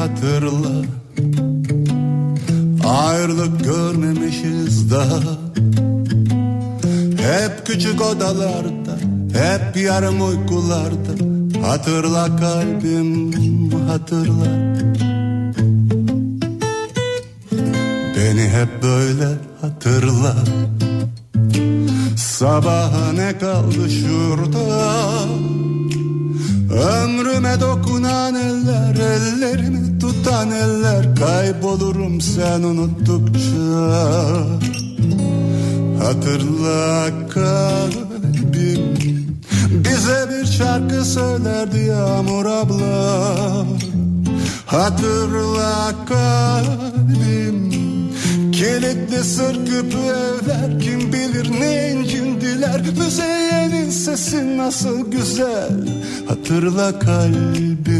hatırla. Ayrılık görmemişiz daha. Hep küçük odalarda Hep yarım uykularda. Hatırla kalbim hatırla. Beni hep böyle hatırla. Sabaha ne kaldı şurada? Ömrüme dokunan eller Ellerimi tutan eller Kaybolurum sen unuttukça. Hatırla kalbim. Bize bir şarkı söylerdi Yağmur abla. Hatırla kalbim. Kilitli sır küpü evler Kim bilir ne incindiler. Müzeyyenin sesi nasıl güzel. Hatırla kalbim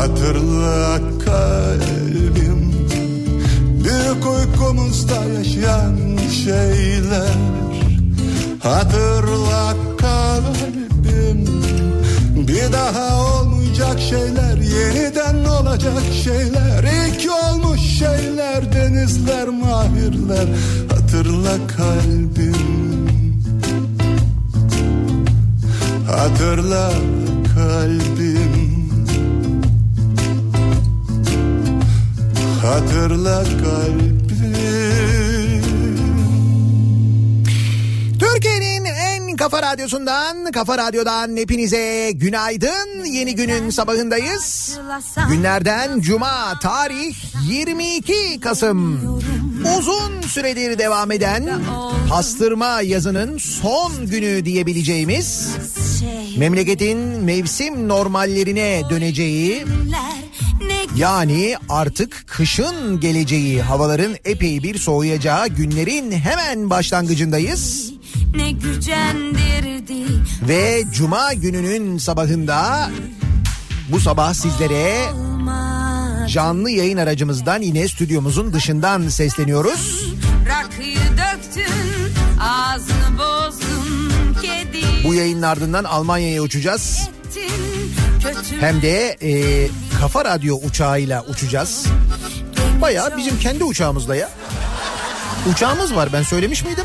Hatırla kalbim. Büyük uykumuzda yaşayan şeyler. Hatırla kalbim. Bir daha olmayacak şeyler Yeniden olacak şeyler. İlk olmuş şeyler Denizler mahirler. Hatırla kalbim. Hatırla kalbim Hatırla kalbim Türkiye'nin en kafa radyosundan, kafa radyodan hepinize günaydın. Yeni günün sabahındayız. Günlerden cuma tarih 22 Kasım. Uzun süredir devam eden pastırma yazının son günü diyebileceğimiz memleketin mevsim normallerine döneceği yani artık kışın geleceği havaların epey bir soğuyacağı günlerin hemen başlangıcındayız. Ne gücendirdi Ve cuma gününün sabahında bu sabah sizlere canlı yayın aracımızdan yine stüdyomuzun dışından sesleniyoruz. Rakıyı döktün ağzını bozdun kedi Bu yayının ardından Almanya'ya uçacağız. Hem de e, Kafa Radyo uçağıyla uçacağız. Baya bizim kendi uçağımızla ya. Uçağımız var ben söylemiş miydim?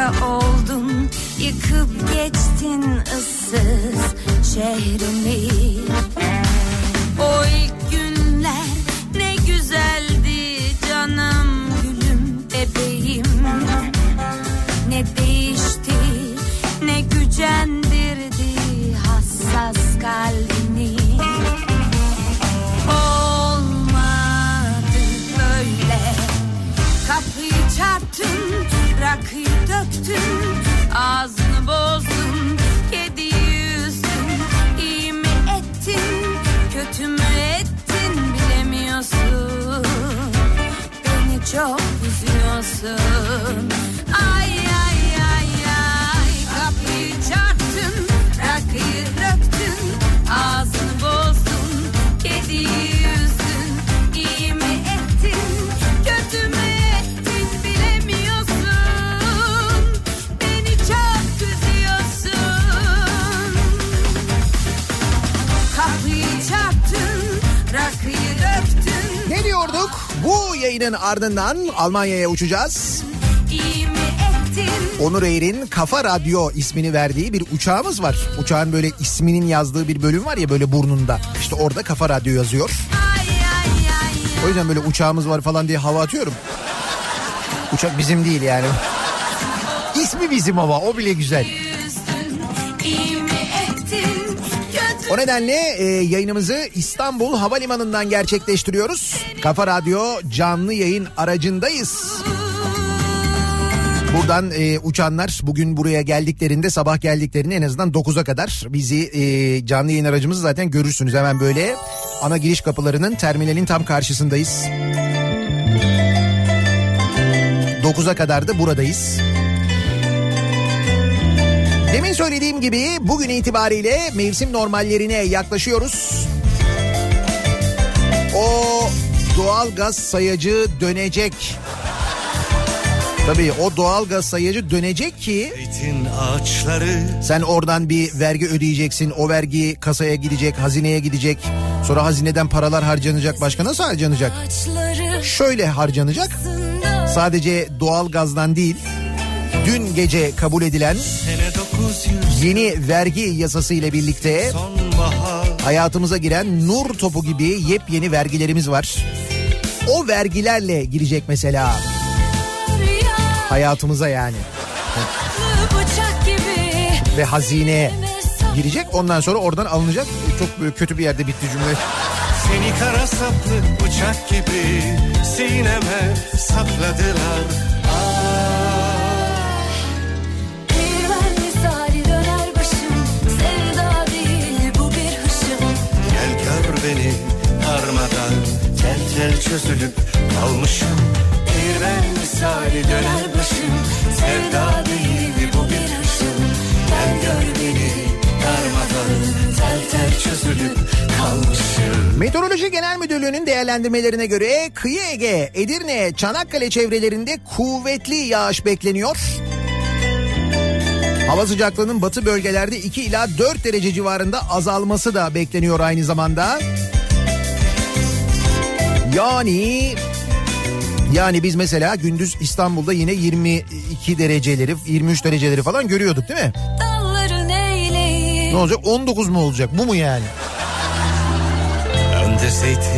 Kasırga oldun. Yıkıp geçtin ıssız şehrimi. O ilk yayının ardından Almanya'ya uçacağız. Onur Air'in Kafa Radyo ismini verdiği bir uçağımız var. Uçağın böyle isminin yazdığı bir bölüm var ya böyle burnunda. İşte orada Kafa Radyo yazıyor. O yüzden böyle uçağımız var falan diye hava atıyorum. Uçak bizim değil yani. İsmi bizim ama o bile güzel. Nedenle e, yayınımızı İstanbul Havalimanı'ndan gerçekleştiriyoruz. Kafa Radyo canlı yayın aracındayız. Buradan e, uçanlar bugün buraya geldiklerinde sabah geldiklerinde en azından 9'a kadar bizi e, canlı yayın aracımızı zaten görürsünüz. Hemen böyle ana giriş kapılarının terminalin tam karşısındayız. 9'a kadar da buradayız. Demin söylediğim gibi bugün itibariyle mevsim normallerine yaklaşıyoruz. O doğal gaz sayacı dönecek. Tabii o doğal gaz sayacı dönecek ki sen oradan bir vergi ödeyeceksin. O vergi kasaya gidecek, hazineye gidecek. Sonra hazineden paralar harcanacak. Başka nasıl harcanacak? Şöyle harcanacak. Sadece doğal gazdan değil. Dün gece kabul edilen Sene 900 yeni vergi yasası ile birlikte hayatımıza giren nur topu gibi yepyeni vergilerimiz var. O vergilerle girecek mesela hayatımıza yani ve hazine mesaj girecek ondan sonra oradan alınacak. Çok kötü bir yerde bitti cümle. Seni kara saplı bıçak gibi sineme sakladılar gör beni darmadan Tel tel çözülüp kalmışım. Değirmen misali döner başım. Sevda değil bu bir hışım Gel gör beni Meteoroloji Genel Müdürlüğü'nün değerlendirmelerine göre Kıyı Ege, Edirne, Çanakkale çevrelerinde kuvvetli yağış bekleniyor. Hava sıcaklığının batı bölgelerde 2 ila 4 derece civarında azalması da bekleniyor aynı zamanda. Yani yani biz mesela gündüz İstanbul'da yine 22 dereceleri 23 dereceleri falan görüyorduk değil mi? Ne olacak 19 mu olacak bu mu yani?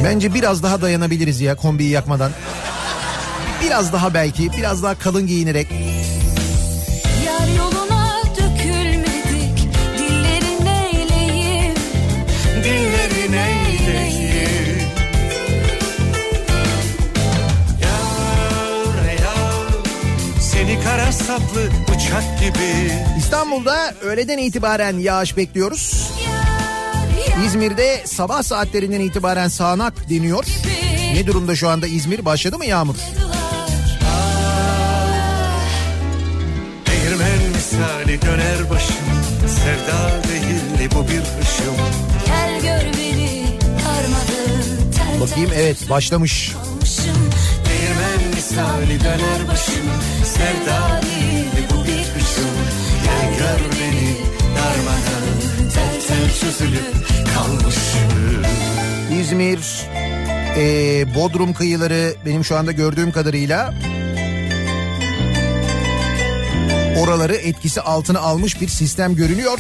Bence biraz daha dayanabiliriz ya kombiyi yakmadan. Biraz daha belki biraz daha kalın giyinerek. Saplı bıçak gibi İstanbul'da öğleden itibaren yağış bekliyoruz. İzmir'de sabah saatlerinden itibaren sağanak deniyor. Ne durumda şu anda İzmir? Başladı mı yağmur? Değirmen misali döner başım Sevda değil bu bir hışım Gel gör beni tel Bakayım evet başlamış. Değirmen misali döner başım Sevda Kalmışım İzmir, eee, Bodrum kıyıları benim şu anda gördüğüm kadarıyla oraları etkisi altına almış bir sistem görünüyor.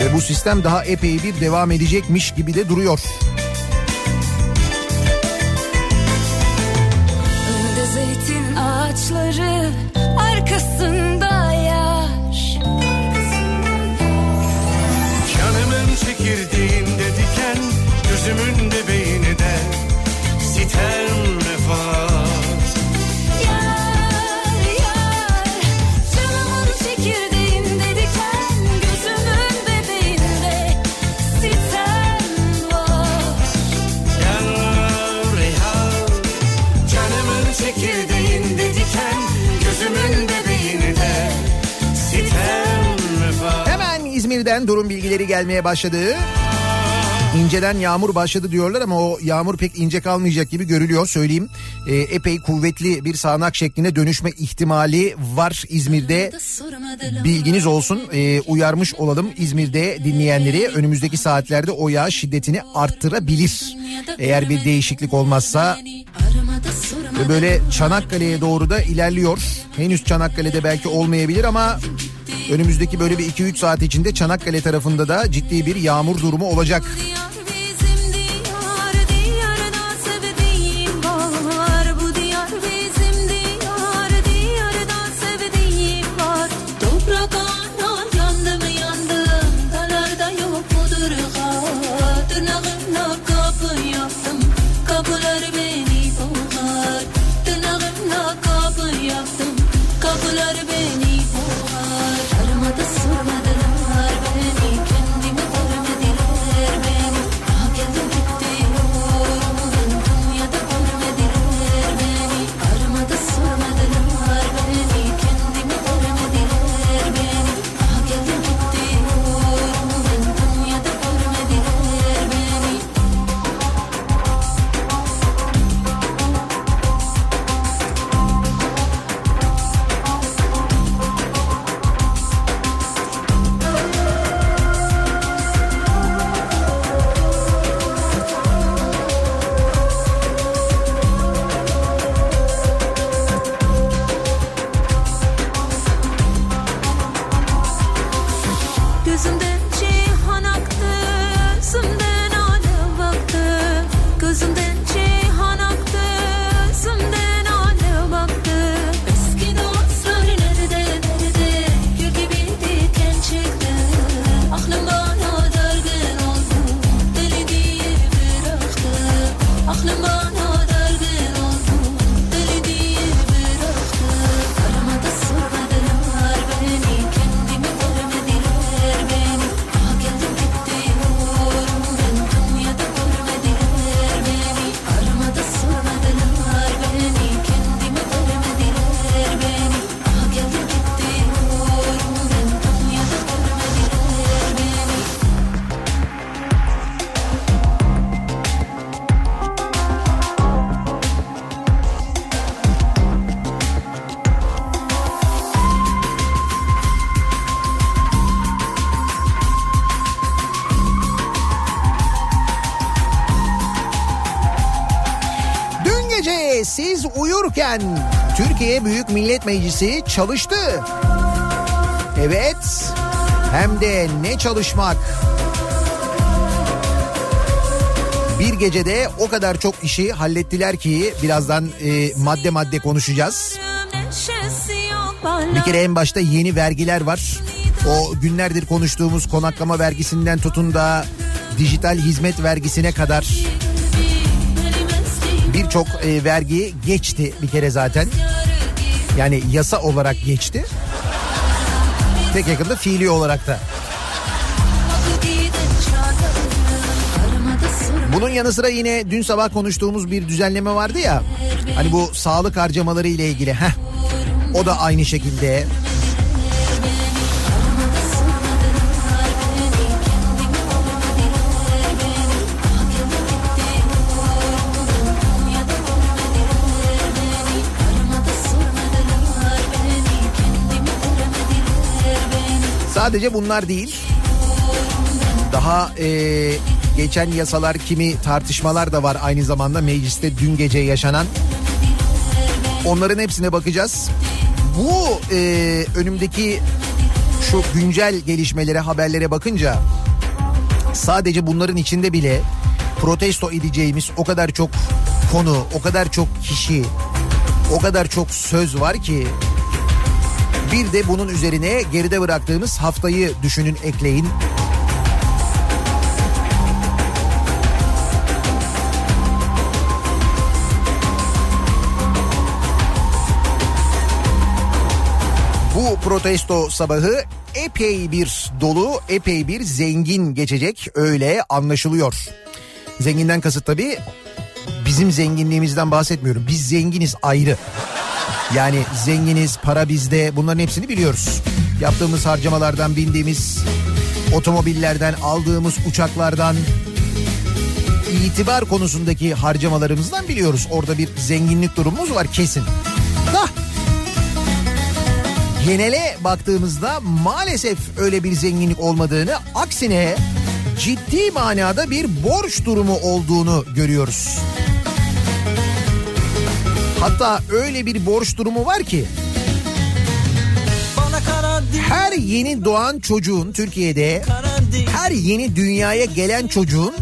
Ve bu sistem daha epey bir devam edecekmiş gibi de duruyor. Bilgileri gelmeye başladı. İnceden yağmur başladı diyorlar ama o yağmur pek ince kalmayacak gibi görülüyor söyleyeyim. Ee, epey kuvvetli bir sağanak şekline dönüşme ihtimali var İzmir'de. Bilginiz olsun Ee, uyarmış olalım İzmir'de dinleyenleri önümüzdeki saatlerde o yağ şiddetini arttırabilir. Eğer bir değişiklik olmazsa ve böyle Çanakkale'ye doğru da ilerliyor. Henüz Çanakkale'de belki olmayabilir ama önümüzdeki böyle bir 2-3 saat içinde Çanakkale tarafında da ciddi bir yağmur durumu olacak. Türkiye Büyük Millet Meclisi çalıştı. Evet. Hem de ne çalışmak. Bir gecede o kadar çok işi hallettiler ki birazdan e, madde madde konuşacağız. Bir kere en başta yeni vergiler var. O günlerdir konuştuğumuz konaklama vergisinden tutun da dijital hizmet vergisine kadar birçok e, vergi geçti bir kere zaten. Yani yasa olarak geçti. Tek yakında fiili olarak da. Bunun yanı sıra yine dün sabah konuştuğumuz bir düzenleme vardı ya. Hani bu sağlık harcamaları ile ilgili. Heh, o da aynı şekilde. Sadece bunlar değil. Daha e, geçen yasalar kimi tartışmalar da var aynı zamanda mecliste dün gece yaşanan. Onların hepsine bakacağız. Bu e, önümdeki şu güncel gelişmelere, haberlere bakınca sadece bunların içinde bile protesto edeceğimiz o kadar çok konu, o kadar çok kişi, o kadar çok söz var ki bir de bunun üzerine geride bıraktığımız haftayı düşünün ekleyin. Bu protesto sabahı epey bir dolu, epey bir zengin geçecek öyle anlaşılıyor. Zenginden kasıt tabii bizim zenginliğimizden bahsetmiyorum. Biz zenginiz ayrı. Yani zenginiz, para bizde bunların hepsini biliyoruz. Yaptığımız harcamalardan, bindiğimiz otomobillerden, aldığımız uçaklardan, itibar konusundaki harcamalarımızdan biliyoruz. Orada bir zenginlik durumumuz var kesin. Da genele baktığımızda maalesef öyle bir zenginlik olmadığını aksine ciddi manada bir borç durumu olduğunu görüyoruz. Hatta öyle bir borç durumu var ki her yeni doğan çocuğun Türkiye'de her yeni dünyaya gelen çocuğun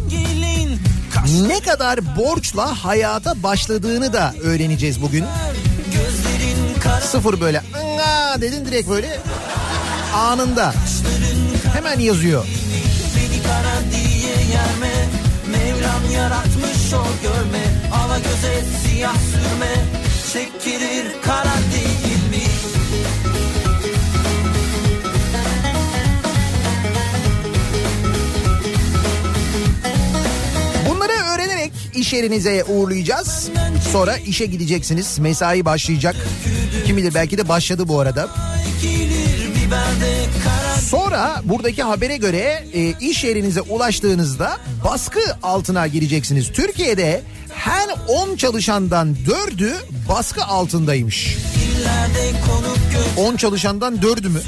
ne kadar borçla hayata başladığını da öğreneceğiz bugün. Sıfır böyle ınga dedin direkt böyle anında hemen yazıyor. Beni kara diye yerme Mevlam yaratmış o görme Ala göze siyah sürme Çekilir kara değil mi? Bunları öğrenerek iş yerinize uğurlayacağız. Sonra işe gideceksiniz. Mesai başlayacak. Kim bilir belki de başladı bu arada. Sonra buradaki habere göre e, iş yerinize ulaştığınızda baskı altına gireceksiniz. Türkiye'de her 10 çalışandan 4'ü baskı altındaymış. illerde konup göç 10 çalışandan 4'ü mü?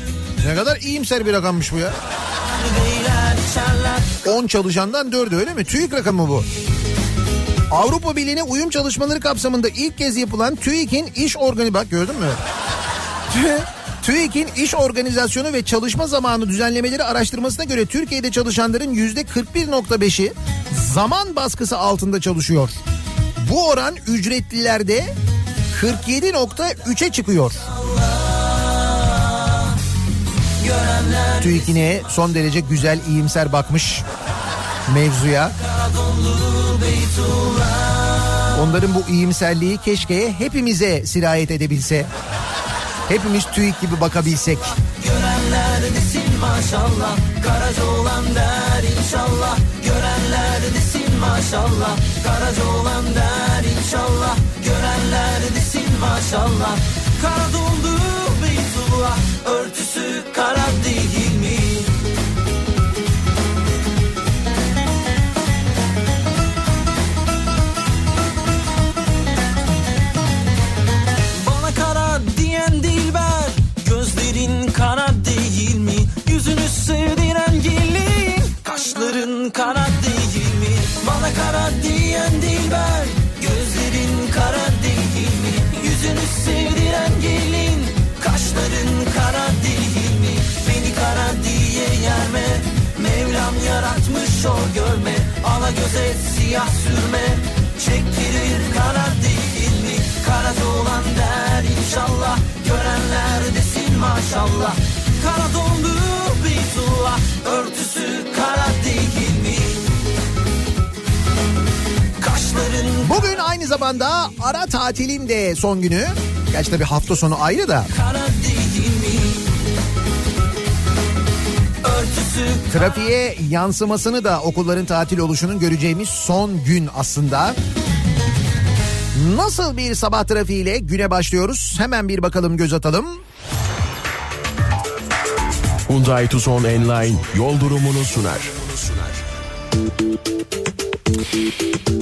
Ne kadar iyimser bir rakammış bu ya. beyler içerler 10 çalışandan 4'ü öyle mi? TÜİK rakamı bu. Avrupa Birliği'ne uyum çalışmaları kapsamında ilk kez yapılan TÜİK'in iş organi bak gördün mü? TÜİK'in iş organizasyonu ve çalışma zamanı düzenlemeleri araştırmasına göre Türkiye'de çalışanların yüzde 41.5'i zaman baskısı altında çalışıyor. Bu oran ücretlilerde 47.3'e çıkıyor. TÜİK son derece güzel iyimser bakmış mevzuya. Onların bu iyimserliği keşke hepimize sirayet edebilse. Hepimiz TÜİK gibi bakabilsek. Görenler desin maşallah Karaca olan der inşallah Görenler desin maşallah Karaca olan der inşallah Görenler desin maşallah Kara doldu Beytullah Örtüsü kara değil mi? Bana kara diyen dilber Gözlerin kara değil mi? Yüzünü sevdiren gelin Kaşların kara değil? Bana kara diyen dilber Gözlerin kara değil mi? Yüzünü sevdiren gelin Kaşların kara değil mi? Beni kara diye yerme Mevlam yaratmış o görme Ala göze siyah sürme Çekilir kara değil mi? Kara dolan der inşallah Görenler desin maşallah Kara dondu Beytullah Örtüsü Bugün aynı zamanda ara tatilin de son günü. Gerçi tabii hafta sonu ayrı da. Trafiğe yansımasını da okulların tatil oluşunun göreceğimiz son gün aslında. Nasıl bir sabah trafiğiyle güne başlıyoruz? Hemen bir bakalım göz atalım. Hyundai Tucson Enline yol durumunu sunar.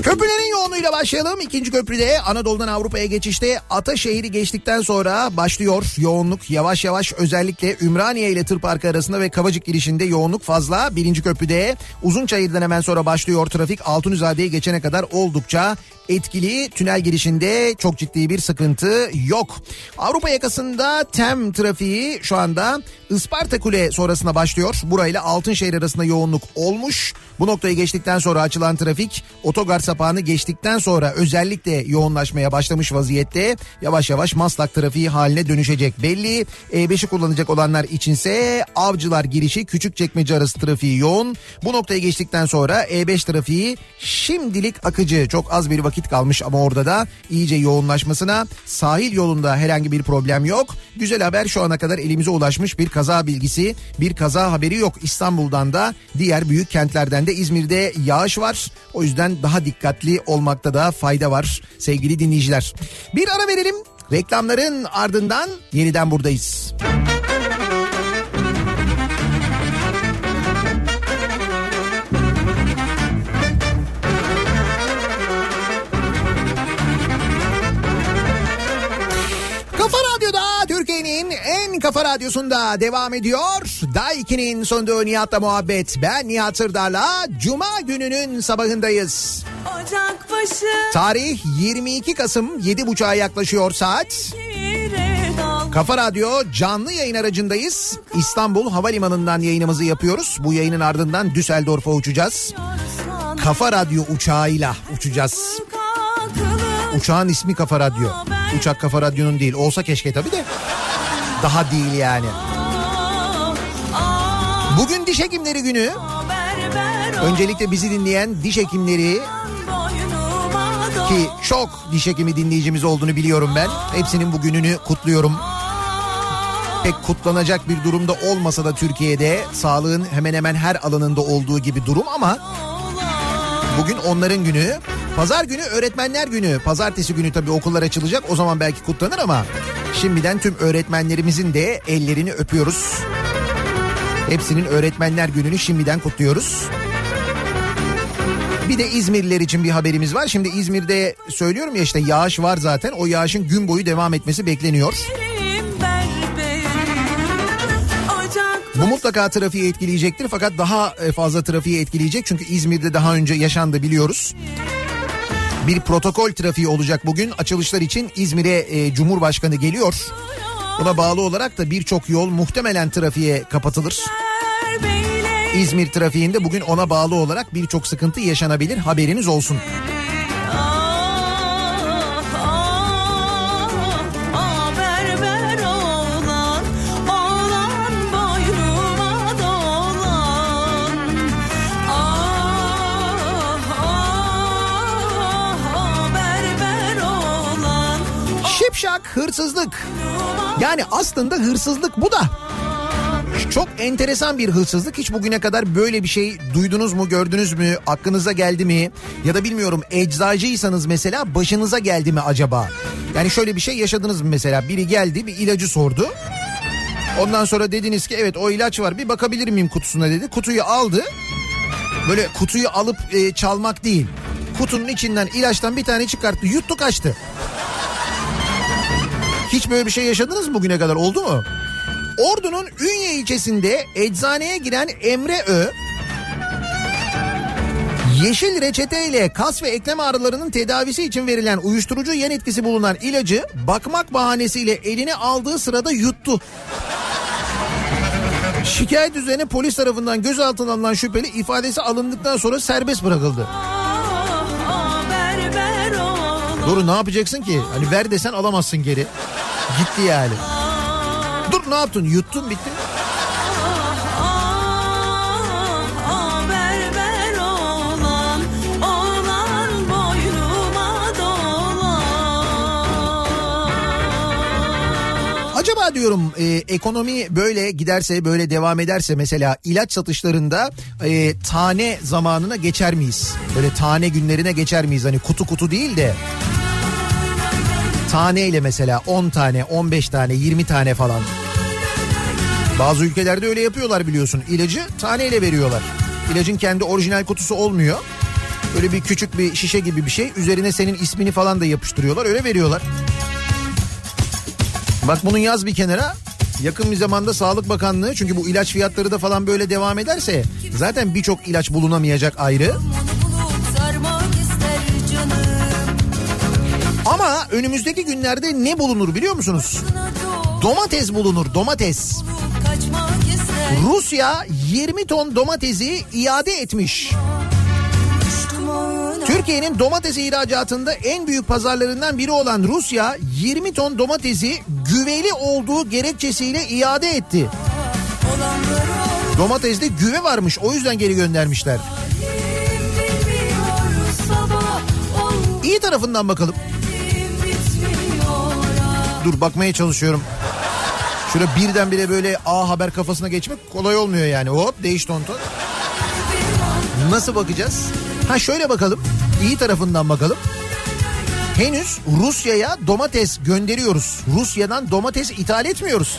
Köprülerin yoğunluğuyla başlayalım. İkinci köprüde Anadolu'dan Avrupa'ya geçişte Ataşehir'i geçtikten sonra başlıyor yoğunluk. Yavaş yavaş özellikle Ümraniye ile Tır Parkı arasında ve Kavacık girişinde yoğunluk fazla. Birinci köprüde Uzunçayır'dan hemen sonra başlıyor trafik. Altunizade'yi geçene kadar oldukça etkili. Tünel girişinde çok ciddi bir sıkıntı yok. Avrupa yakasında tem trafiği şu anda Isparta Kule sonrasında başlıyor. Burayla Altınşehir arasında yoğunluk olmuş. Bu noktayı geçtikten sonra açılan trafik otogar sapağını geçtikten sonra özellikle yoğunlaşmaya başlamış vaziyette. Yavaş yavaş Maslak trafiği haline dönüşecek belli. E5'i kullanacak olanlar içinse Avcılar girişi Küçükçekmece arası trafiği yoğun. Bu noktayı geçtikten sonra E5 trafiği şimdilik akıcı. Çok az bir vakit kalmış ama orada da iyice yoğunlaşmasına sahil yolunda herhangi bir problem yok. Güzel haber şu ana kadar elimize ulaşmış bir kaza bilgisi, bir kaza haberi yok. İstanbul'dan da diğer büyük kentlerden de İzmir'de yağış var. O yüzden daha dikkatli olmakta da fayda var sevgili dinleyiciler. Bir ara verelim. Reklamların ardından yeniden buradayız. Kafa kafa radyosunda devam ediyor. Daiki'nin sonunda Nihat'la muhabbet. Ben Nihat Sırdar'la Cuma gününün sabahındayız. Ocak başı Tarih 22 Kasım 7.30'a yaklaşıyor saat. Kafa Radyo canlı yayın aracındayız. İstanbul Havalimanı'ndan yayınımızı yapıyoruz. Bu yayının ardından Düsseldorf'a uçacağız. Kafa Radyo uçağıyla uçacağız. Uçağın ismi Kafa Radyo. Uçak Kafa Radyo'nun değil. Olsa keşke tabii de. Daha değil yani. Bugün diş hekimleri günü. Öncelikle bizi dinleyen diş hekimleri ki çok diş hekimi dinleyicimiz olduğunu biliyorum ben. Hepsinin bu gününü kutluyorum. Pek kutlanacak bir durumda olmasa da Türkiye'de sağlığın hemen hemen her alanında olduğu gibi durum ama bugün onların günü. Pazar günü öğretmenler günü. Pazartesi günü tabii okullar açılacak. O zaman belki kutlanır ama şimdiden tüm öğretmenlerimizin de ellerini öpüyoruz. Hepsinin öğretmenler gününü şimdiden kutluyoruz. Bir de İzmirliler için bir haberimiz var. Şimdi İzmir'de söylüyorum ya işte yağış var zaten. O yağışın gün boyu devam etmesi bekleniyor. Bu mutlaka trafiği etkileyecektir fakat daha fazla trafiği etkileyecek. Çünkü İzmir'de daha önce yaşandı biliyoruz. Bir protokol trafiği olacak bugün. Açılışlar için İzmir'e e, Cumhurbaşkanı geliyor. Buna bağlı olarak da birçok yol muhtemelen trafiğe kapatılır. İzmir trafiğinde bugün ona bağlı olarak birçok sıkıntı yaşanabilir. Haberiniz olsun. Berber Şipşak hırsızlık. Yani aslında hırsızlık bu da. Çok enteresan bir hırsızlık. Hiç bugüne kadar böyle bir şey duydunuz mu, gördünüz mü, aklınıza geldi mi? Ya da bilmiyorum eczacıysanız mesela başınıza geldi mi acaba? Yani şöyle bir şey yaşadınız mı mesela? Biri geldi bir ilacı sordu. Ondan sonra dediniz ki evet o ilaç var bir bakabilir miyim kutusuna dedi. Kutuyu aldı. Böyle kutuyu alıp e, çalmak değil. Kutunun içinden ilaçtan bir tane çıkarttı yuttu kaçtı. Hiç böyle bir şey yaşadınız mı bugüne kadar oldu mu? Ordu'nun Ünye ilçesinde eczaneye giren Emre Ö yeşil reçeteyle kas ve eklem ağrılarının tedavisi için verilen uyuşturucu yan etkisi bulunan ilacı bakmak bahanesiyle eline aldığı sırada yuttu. Şikayet üzerine polis tarafından gözaltına alınan şüpheli ifadesi alındıktan sonra serbest bırakıldı. Ah, berber oğlan. Doğru ne yapacaksın ki? Hani ver desen alamazsın geri. Gitti yani. Dur ne yaptın? Yuttun bitti. Dolan. Acaba diyorum e, ekonomi böyle giderse böyle devam ederse mesela ilaç satışlarında e, tane zamanına geçer miyiz? Böyle tane günlerine geçer miyiz? Hani kutu kutu değil de taneyle mesela 10 tane 15 tane 20 tane falan. Bazı ülkelerde öyle yapıyorlar biliyorsun. İlacı taneyle veriyorlar. İlacın kendi orijinal kutusu olmuyor. Böyle bir küçük bir şişe gibi bir şey. Üzerine senin ismini falan da yapıştırıyorlar. Öyle veriyorlar. Bak bunu yaz bir kenara. Yakın bir zamanda Sağlık Bakanlığı çünkü bu ilaç fiyatları da falan böyle devam ederse zaten birçok ilaç bulunamayacak ayrı. Önümüzdeki günlerde ne bulunur biliyor musunuz? Domates bulunur domates. Rusya 20 ton domatesi iade etmiş. Türkiye'nin domates ihracatında en büyük pazarlarından biri olan Rusya 20 ton domatesi güveli olduğu gerekçesiyle iade etti. Domateste güve varmış o yüzden geri göndermişler. İyi tarafından bakalım. Dur bakmaya çalışıyorum. Şöyle birdenbire böyle A haber kafasına geçmek kolay olmuyor yani. Hop değiş ton ton. Nasıl bakacağız? Ha şöyle bakalım. İyi tarafından bakalım. Henüz Rusya'ya domates gönderiyoruz. Rusya'dan domates ithal etmiyoruz.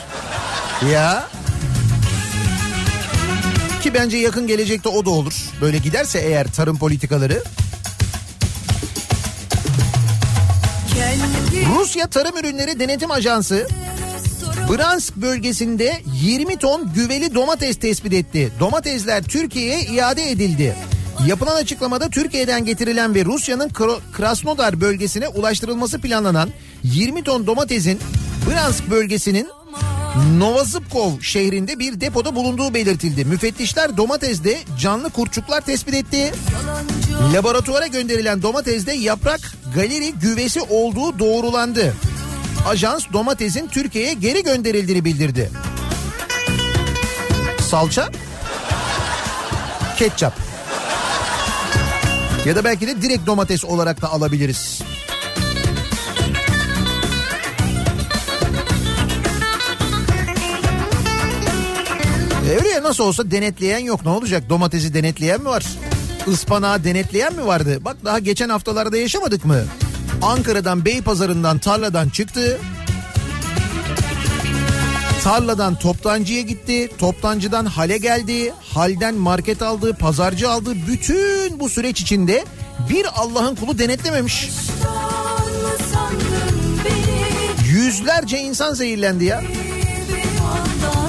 Ya. Ki bence yakın gelecekte o da olur. Böyle giderse eğer tarım politikaları. Rusya Tarım Ürünleri Denetim Ajansı Bransk bölgesinde 20 ton güveli domates tespit etti. Domatesler Türkiye'ye iade edildi. Yapılan açıklamada Türkiye'den getirilen ve Rusya'nın Krasnodar bölgesine ulaştırılması planlanan 20 ton domatesin Bransk bölgesinin Novosibkov şehrinde bir depoda bulunduğu belirtildi. Müfettişler domatesde canlı kurtçuklar tespit etti. Laboratuvara gönderilen domatesde yaprak galeri güvesi olduğu doğrulandı. Ajans domatesin Türkiye'ye geri gönderildiğini bildirdi. Salça? Ketçap. Ya da belki de direkt domates olarak da alabiliriz. Öyle nasıl olsa denetleyen yok. Ne olacak? Domatesi denetleyen mi var? Ispanağı denetleyen mi vardı? Bak daha geçen haftalarda yaşamadık mı? Ankara'dan Beypazarı'ndan tarladan çıktı. Tarladan toptancıya gitti. Toptancıdan hale geldi. Halden market aldı, pazarcı aldı. Bütün bu süreç içinde bir Allah'ın kulu denetlememiş. Yüzlerce insan zehirlendi ya. bir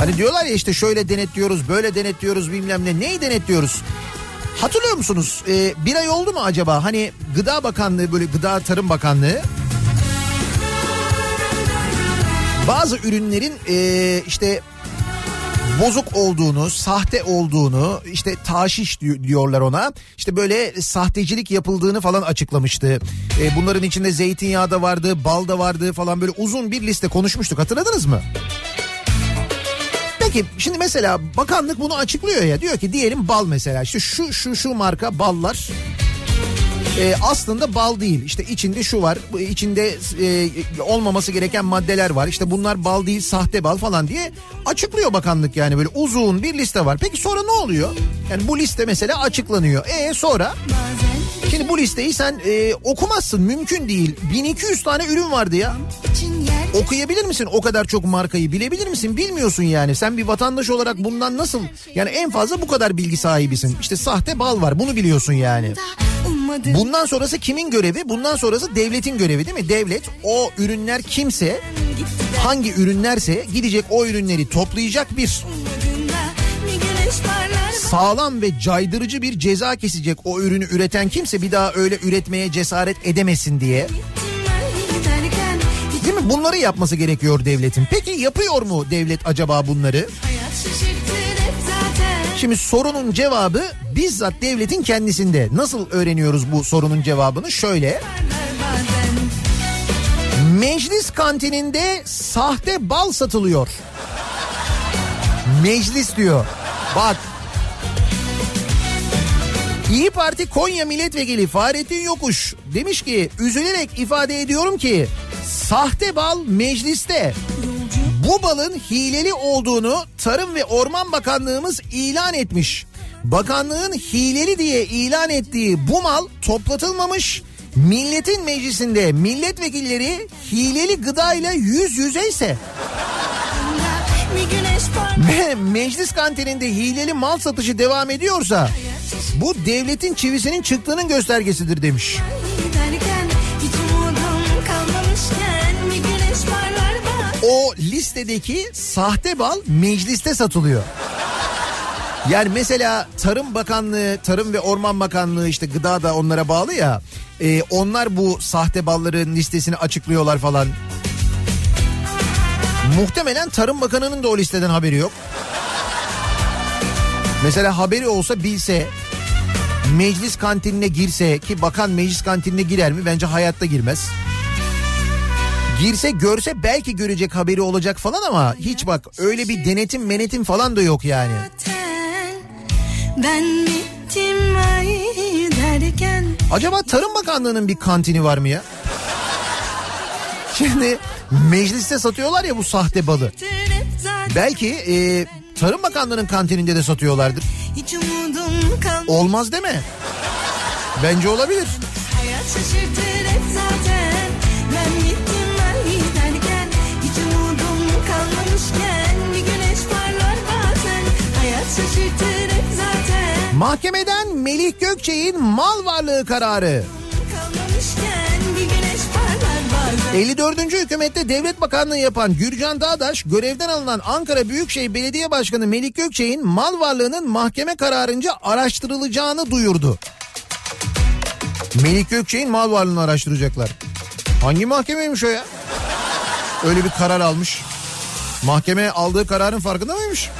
Hani diyorlar ya işte şöyle denetliyoruz, böyle denetliyoruz bilmem ne. Neyi denetliyoruz? Hatırlıyor musunuz? Ee, bir ay oldu mu acaba? Hani Gıda Bakanlığı böyle Gıda Tarım Bakanlığı bazı ürünlerin ee, işte bozuk olduğunu, sahte olduğunu, işte taşiş di- diyorlar ona. İşte böyle sahtecilik yapıldığını falan açıklamıştı. Ee, bunların içinde zeytinyağı da vardı, bal da vardı falan böyle uzun bir liste konuşmuştuk. Hatırladınız mı? Peki şimdi mesela bakanlık bunu açıklıyor ya diyor ki diyelim bal mesela işte şu şu şu marka ballar e, aslında bal değil işte içinde şu var içinde e, olmaması gereken maddeler var işte bunlar bal değil sahte bal falan diye açıklıyor bakanlık yani böyle uzun bir liste var. Peki sonra ne oluyor? Yani bu liste mesela açıklanıyor. E sonra şimdi bu listeyi sen e, okumazsın mümkün değil. 1200 tane ürün vardı ya. için yer Okuyabilir misin o kadar çok markayı? Bilebilir misin? Bilmiyorsun yani. Sen bir vatandaş olarak bundan nasıl? Yani en fazla bu kadar bilgi sahibisin. İşte sahte bal var. Bunu biliyorsun yani. Bundan sonrası kimin görevi? Bundan sonrası devletin görevi değil mi? Devlet o ürünler kimse hangi ürünlerse gidecek o ürünleri toplayacak bir sağlam ve caydırıcı bir ceza kesecek o ürünü üreten kimse bir daha öyle üretmeye cesaret edemesin diye hiç Değil mi? Bunları yapması gerekiyor devletin. Peki yapıyor mu devlet acaba bunları? Şimdi sorunun cevabı bizzat devletin kendisinde. Nasıl öğreniyoruz bu sorunun cevabını? Şöyle. Meclis kantininde sahte bal satılıyor. Meclis diyor. Bak. İyi Parti Konya Milletvekili Fahrettin Yokuş demiş ki üzülerek ifade ediyorum ki sahte bal mecliste. Bu balın hileli olduğunu Tarım ve Orman Bakanlığımız ilan etmiş. Bakanlığın hileli diye ilan ettiği bu mal toplatılmamış. Milletin meclisinde milletvekilleri hileli gıdayla yüz yüzeyse bir güneş parlar ve meclis kantininde hileli mal satışı devam ediyorsa bu devletin çivisinin çıktığının göstergesidir demiş. O listedeki sahte bal mecliste satılıyor. Yani mesela Tarım Bakanlığı, Tarım ve Orman Bakanlığı işte gıda da onlara bağlı ya. e, onlar bu sahte balların listesini açıklıyorlar falan. Muhtemelen Tarım Bakanı'nın da o listeden haberi yok. Mesela haberi olsa bilse meclis kantinine girse ki bakan meclis kantinine girer mi? Bence hayatta girmez. Girse görse belki görecek haberi olacak falan ama hiç bak öyle bir denetim menetim falan da yok yani. Ben bittim ay derken Acaba Tarım Bakanlığı'nın bir kantini var mı ya? Şimdi mecliste satıyorlar ya bu sahte balı. Belki e, Tarım Bakanlığı'nın kantininde de satıyorlardır. Olmaz deme. Bence olabilir. Hayat şaşırtır hep zaten Mahkemeden Melih Gökçe'nin mal varlığı kararı. Kalmamışken bir güneş parlar bazen 54. hükümette devlet bakanlığı yapan Gürcan Dağdaş görevden alınan Ankara Büyükşehir Belediye Başkanı Melik Gökçe'nin mal varlığının mahkeme kararınca araştırılacağını duyurdu. Melik Gökçe'nin mal varlığını araştıracaklar. Hangi mahkemeymiş o ya? Öyle bir karar almış. Mahkeme aldığı kararın farkında mıymış?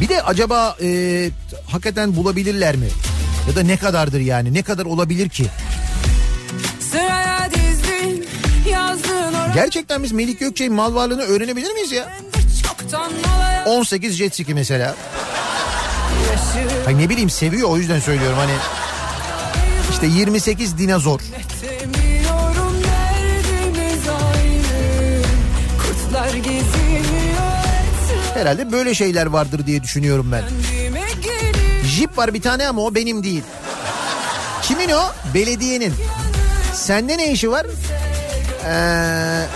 Bir de acaba e, hakikaten bulabilirler mi? Ya da ne kadardır yani? Ne kadar olabilir ki? Dizdin Gerçekten biz Melik Gökçe'nin mal varlığını öğrenebilir miyiz ya? çoktan alaya 18 jet ski mesela. Ay ne bileyim seviyor o yüzden söylüyorum hani. İşte 28 dinozor. Herhalde böyle şeyler vardır diye düşünüyorum ben. Jeep var bir tane ama o benim değil. Kimin o? Belediyenin. Sende ne işi var? Ee,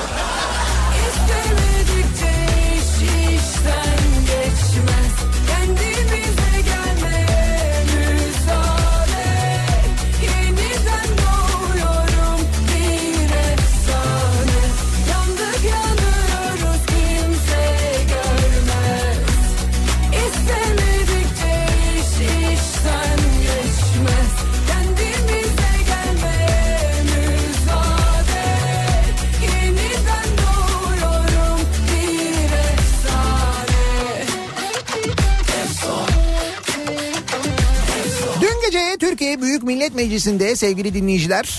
Büyük Millet Meclisi'nde sevgili dinleyiciler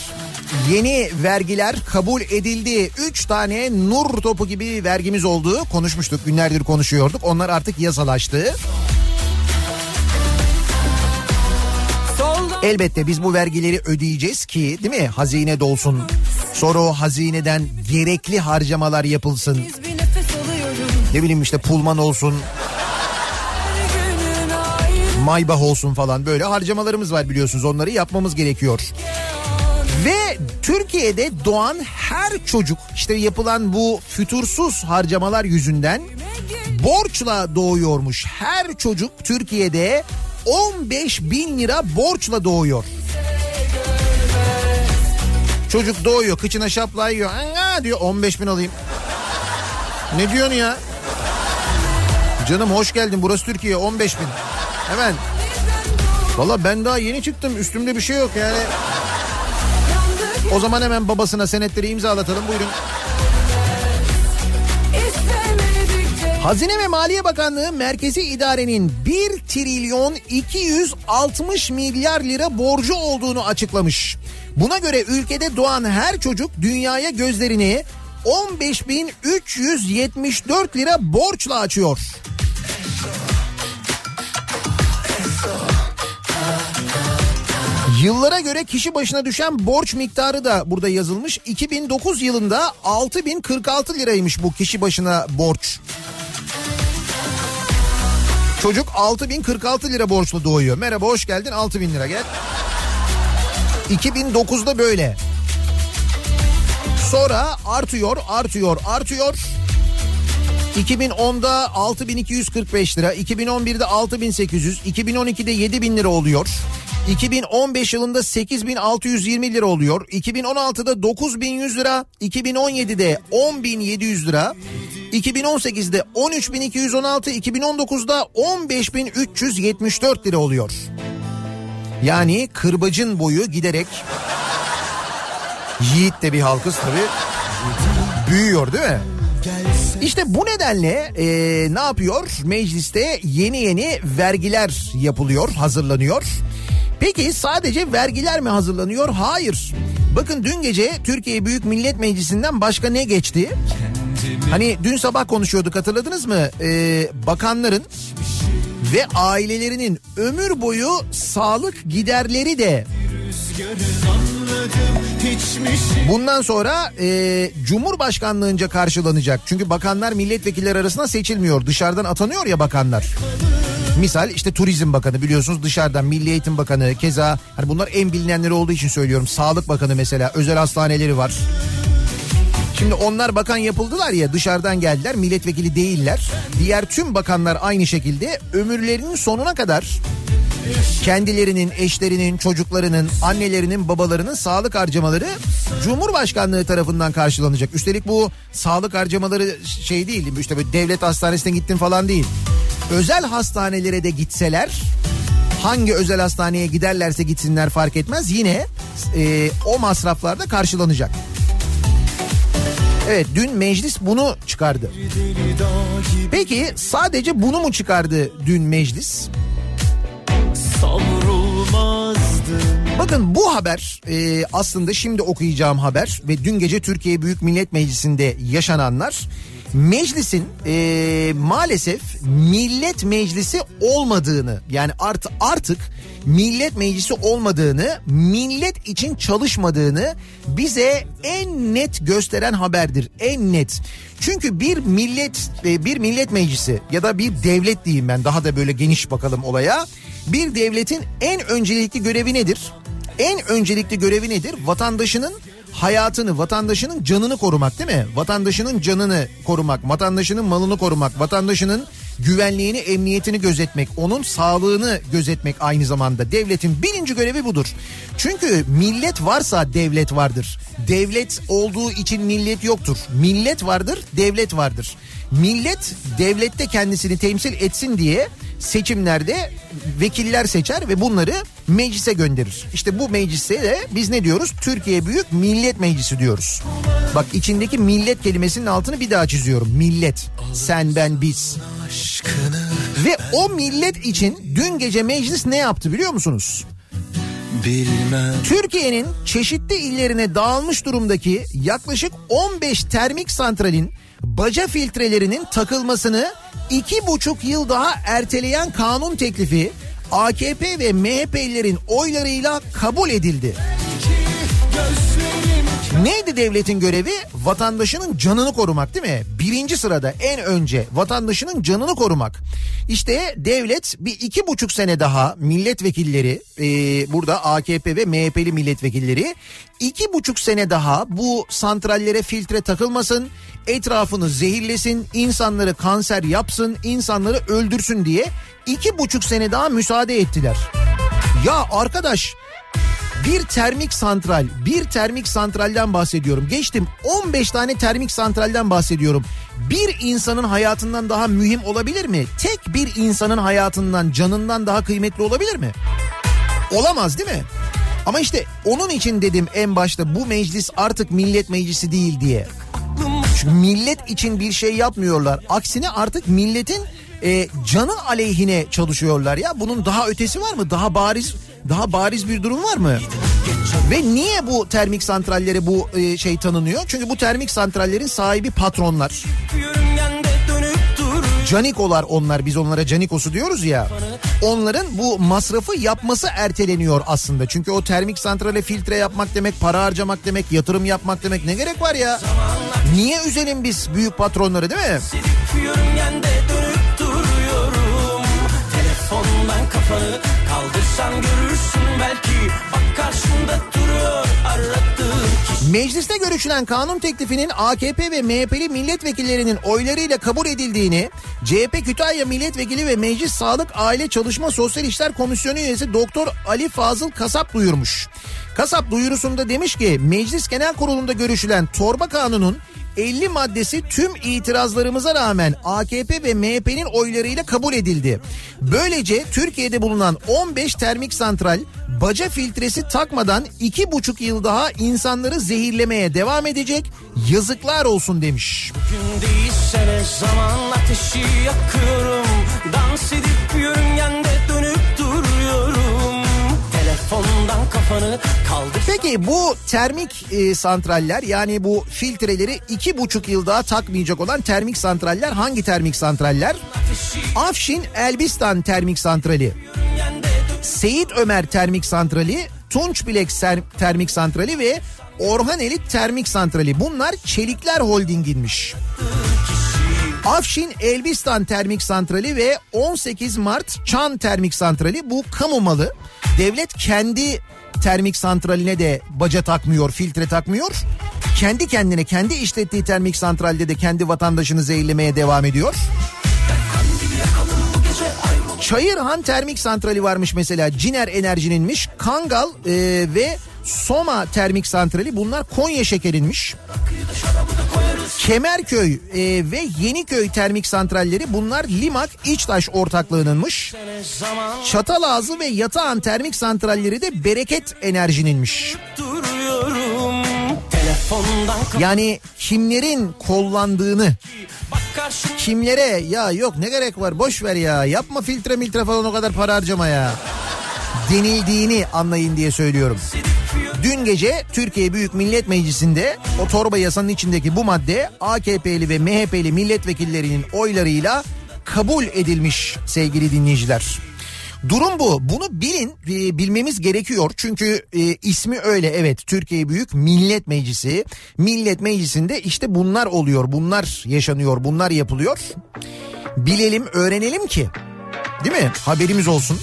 yeni vergiler kabul edildi. Üç tane nur topu gibi vergimiz oldu. Konuşmuştuk günlerdir konuşuyorduk. Onlar artık yasalaştı. Elbette biz bu vergileri ödeyeceğiz ki değil mi hazine dolsun. Sonra o hazineden gerekli harcamalar yapılsın. Ne bileyim işte pulman olsun, maybach olsun falan böyle harcamalarımız var biliyorsunuz onları yapmamız gerekiyor. Ve Türkiye'de doğan her çocuk işte yapılan bu fütursuz harcamalar yüzünden borçla doğuyormuş. Her çocuk Türkiye'de 15 bin lira borçla doğuyor. Çocuk doğuyor kıçına şapla yiyor. Aa diyor 15 bin alayım. Ne diyorsun ya? Canım hoş geldin burası Türkiye 15 bin. Hemen. Valla ben daha yeni çıktım üstümde bir şey yok yani. O zaman hemen babasına senetleri imzalatalım buyurun. Hazine ve Maliye Bakanlığı Merkezi İdare'nin 1 trilyon 260 milyar lira borcu olduğunu açıklamış. Buna göre ülkede doğan her çocuk dünyaya gözlerini 15.374 lira borçla açıyor. Yıllara göre kişi başına düşen borç miktarı da burada yazılmış. 2009 yılında 6046 liraymış bu kişi başına borç. Çocuk 6046 lira borçlu doğuyor. Merhaba hoş geldin 6000 lira gel. 2009'da böyle. Sonra artıyor, artıyor, artıyor. 2010'da 6245 lira, 2011'de 6800, 2012'de 7000 lira oluyor. 2015 yılında 8620 lira oluyor. 2016'da 9100 lira, 2017'de 10700 lira, 2018'de 13.216, 2019'da 15.374 lira oluyor. Yani kırbacın boyu giderek yiğit de bir halkız tabii büyüyor değil mi? İşte bu nedenle e, ne yapıyor? Mecliste yeni yeni vergiler yapılıyor, hazırlanıyor. Peki sadece vergiler mi hazırlanıyor? Hayır. Bakın dün gece Türkiye Büyük Millet Meclisi'nden başka ne geçti? Hani dün sabah konuşuyorduk hatırladınız mı? Ee, bakanların ve ailelerinin ömür boyu sağlık giderleri de bundan sonra e, Cumhurbaşkanlığınca karşılanacak. Çünkü bakanlar milletvekilleri arasında seçilmiyor. Dışarıdan atanıyor ya bakanlar. Misal işte Turizm Bakanı biliyorsunuz dışarıdan Milli Eğitim Bakanı keza hani bunlar en bilinenleri olduğu için söylüyorum. Sağlık Bakanı mesela özel hastaneleri var. Şimdi onlar bakan yapıldılar ya dışarıdan geldiler milletvekili değiller. Diğer tüm bakanlar aynı şekilde ömürlerinin sonuna kadar kendilerinin, eşlerinin, çocuklarının, annelerinin, babalarının sağlık harcamaları Cumhurbaşkanlığı tarafından karşılanacak. Üstelik bu sağlık harcamaları şey değil, işte böyle devlet hastanesine gittin falan değil. Özel hastanelere de gitseler hangi özel hastaneye giderlerse gitsinler fark etmez yine e, o masraflar da karşılanacak. Evet dün meclis bunu çıkardı. Peki sadece bunu mu çıkardı dün meclis? Bakın bu haber e, aslında şimdi okuyacağım haber ve dün gece Türkiye Büyük Millet Meclisi'nde yaşananlar meclisin e, maalesef millet meclisi olmadığını yani art, artık millet meclisi olmadığını millet için çalışmadığını bize en net gösteren haberdir en net. Çünkü bir millet e, bir millet meclisi ya da bir devlet diyeyim ben daha da böyle geniş bakalım olaya. Bir devletin en öncelikli görevi nedir? En öncelikli görevi nedir? Vatandaşının hayatını, vatandaşının canını korumak değil mi? Vatandaşının canını korumak, vatandaşının malını korumak, vatandaşının güvenliğini, emniyetini gözetmek, onun sağlığını gözetmek aynı zamanda devletin birinci görevi budur. Çünkü millet varsa devlet vardır. Devlet olduğu için millet yoktur. Millet vardır, devlet vardır. Millet devlette kendisini temsil etsin diye seçimlerde vekiller seçer ve bunları meclise gönderir. İşte bu meclise de biz ne diyoruz? Türkiye Büyük Millet Meclisi diyoruz. Bak içindeki millet kelimesinin altını bir daha çiziyorum. Millet, sen, ben, biz. Ve o millet için dün gece meclis ne yaptı biliyor musunuz? Türkiye'nin çeşitli illerine dağılmış durumdaki yaklaşık 15 termik santralin baca filtrelerinin takılmasını iki buçuk yıl daha erteleyen kanun teklifi AKP ve MHP'lilerin oylarıyla kabul edildi. Neydi devletin görevi? Vatandaşının canını korumak değil mi? Birinci sırada en önce vatandaşının canını korumak. İşte devlet bir iki buçuk sene daha milletvekilleri e, burada AKP ve MHP'li milletvekilleri iki buçuk sene daha bu santrallere filtre takılmasın, etrafını zehirlesin, insanları kanser yapsın, insanları öldürsün diye iki buçuk sene daha müsaade ettiler. Ya arkadaş bir termik santral, bir termik santralden bahsediyorum. Geçtim 15 tane termik santralden bahsediyorum. Bir insanın hayatından daha mühim olabilir mi? Tek bir insanın hayatından, canından daha kıymetli olabilir mi? Olamaz değil mi? Ama işte onun için dedim en başta bu meclis artık millet meclisi değil diye. Çünkü millet için bir şey yapmıyorlar. Aksine artık milletin e, canı aleyhine çalışıyorlar ya. Bunun daha ötesi var mı? Daha bariz daha bariz bir durum var mı? Ve niye bu termik santrallere bu e, şey tanınıyor? Çünkü bu termik santrallerin sahibi patronlar. Canikolar onlar biz onlara canikosu diyoruz ya. Onların bu masrafı yapması erteleniyor aslında. Çünkü o termik santrale filtre yapmak demek, para harcamak demek, yatırım yapmak demek ne gerek var ya? Niye üzelim biz büyük patronları değil mi? Telefondan kafanı kaldırsan görürsün belki Bak karşında duruyor aradığın Mecliste görüşülen kanun teklifinin AKP ve MHP'li milletvekillerinin oylarıyla kabul edildiğini CHP Kütahya Milletvekili ve Meclis Sağlık Aile Çalışma Sosyal İşler Komisyonu üyesi Doktor Ali Fazıl Kasap duyurmuş. Kasap duyurusunda demiş ki Meclis Genel Kurulu'nda görüşülen torba kanunun 50 maddesi tüm itirazlarımıza rağmen AKP ve MHP'nin oylarıyla kabul edildi. Böylece Türkiye'de bulunan 15 termik santral baca filtresi takmadan 2,5 yıl daha insanları zehirlemeye devam edecek. Yazıklar olsun demiş. Gün değilse zaman ateşi yakıyorum Dans edip yörüngende Telefondan kafanı kaldır Peki bu termik e, santraller yani bu filtreleri iki buçuk yıl daha takmayacak olan termik santraller hangi termik santraller? Afşin Elbistan Termik Santrali, Seyit Ömer Termik Santrali, Tunçbilek Ser- Termik Santrali ve Orhaneli Termik Santrali. Bunlar Çelikler Holding'inmiş. Afşin Elbistan Termik Santrali ve 18 Mart Çan Termik Santrali bu kamu malı. Devlet kendi termik santraline de baca takmıyor, filtre takmıyor. Kendi kendine, kendi işlettiği termik santralde de kendi vatandaşını zehirlemeye devam ediyor. Çayırhan Termik Santrali varmış mesela. Ciner Enerji'ninmiş. Kangal e, ve Soma Termik Santrali bunlar Konya şekerinmiş. Kemerköy e, ve Yeniköy termik santralleri bunlar Limak İçtaş ortaklığınınmış. Çatalazı ve Yatağan termik santralleri de Bereket Enerji'ninmiş. Yani kimlerin kollandığını, kimlere ya yok ne gerek var boş ver ya yapma filtre miltre falan o kadar para harcama ya denildiğini anlayın diye söylüyorum. Dün gece Türkiye Büyük Millet Meclisi'nde o torba yasanın içindeki bu madde AKP'li ve MHP'li milletvekillerinin oylarıyla kabul edilmiş sevgili dinleyiciler. Durum bu. Bunu bilin, e, bilmemiz gerekiyor. Çünkü e, ismi öyle evet. Türkiye Büyük Millet Meclisi. Millet Meclisi'nde işte bunlar oluyor, bunlar yaşanıyor, bunlar yapılıyor. Bilelim, öğrenelim ki. Değil mi? Haberimiz olsun.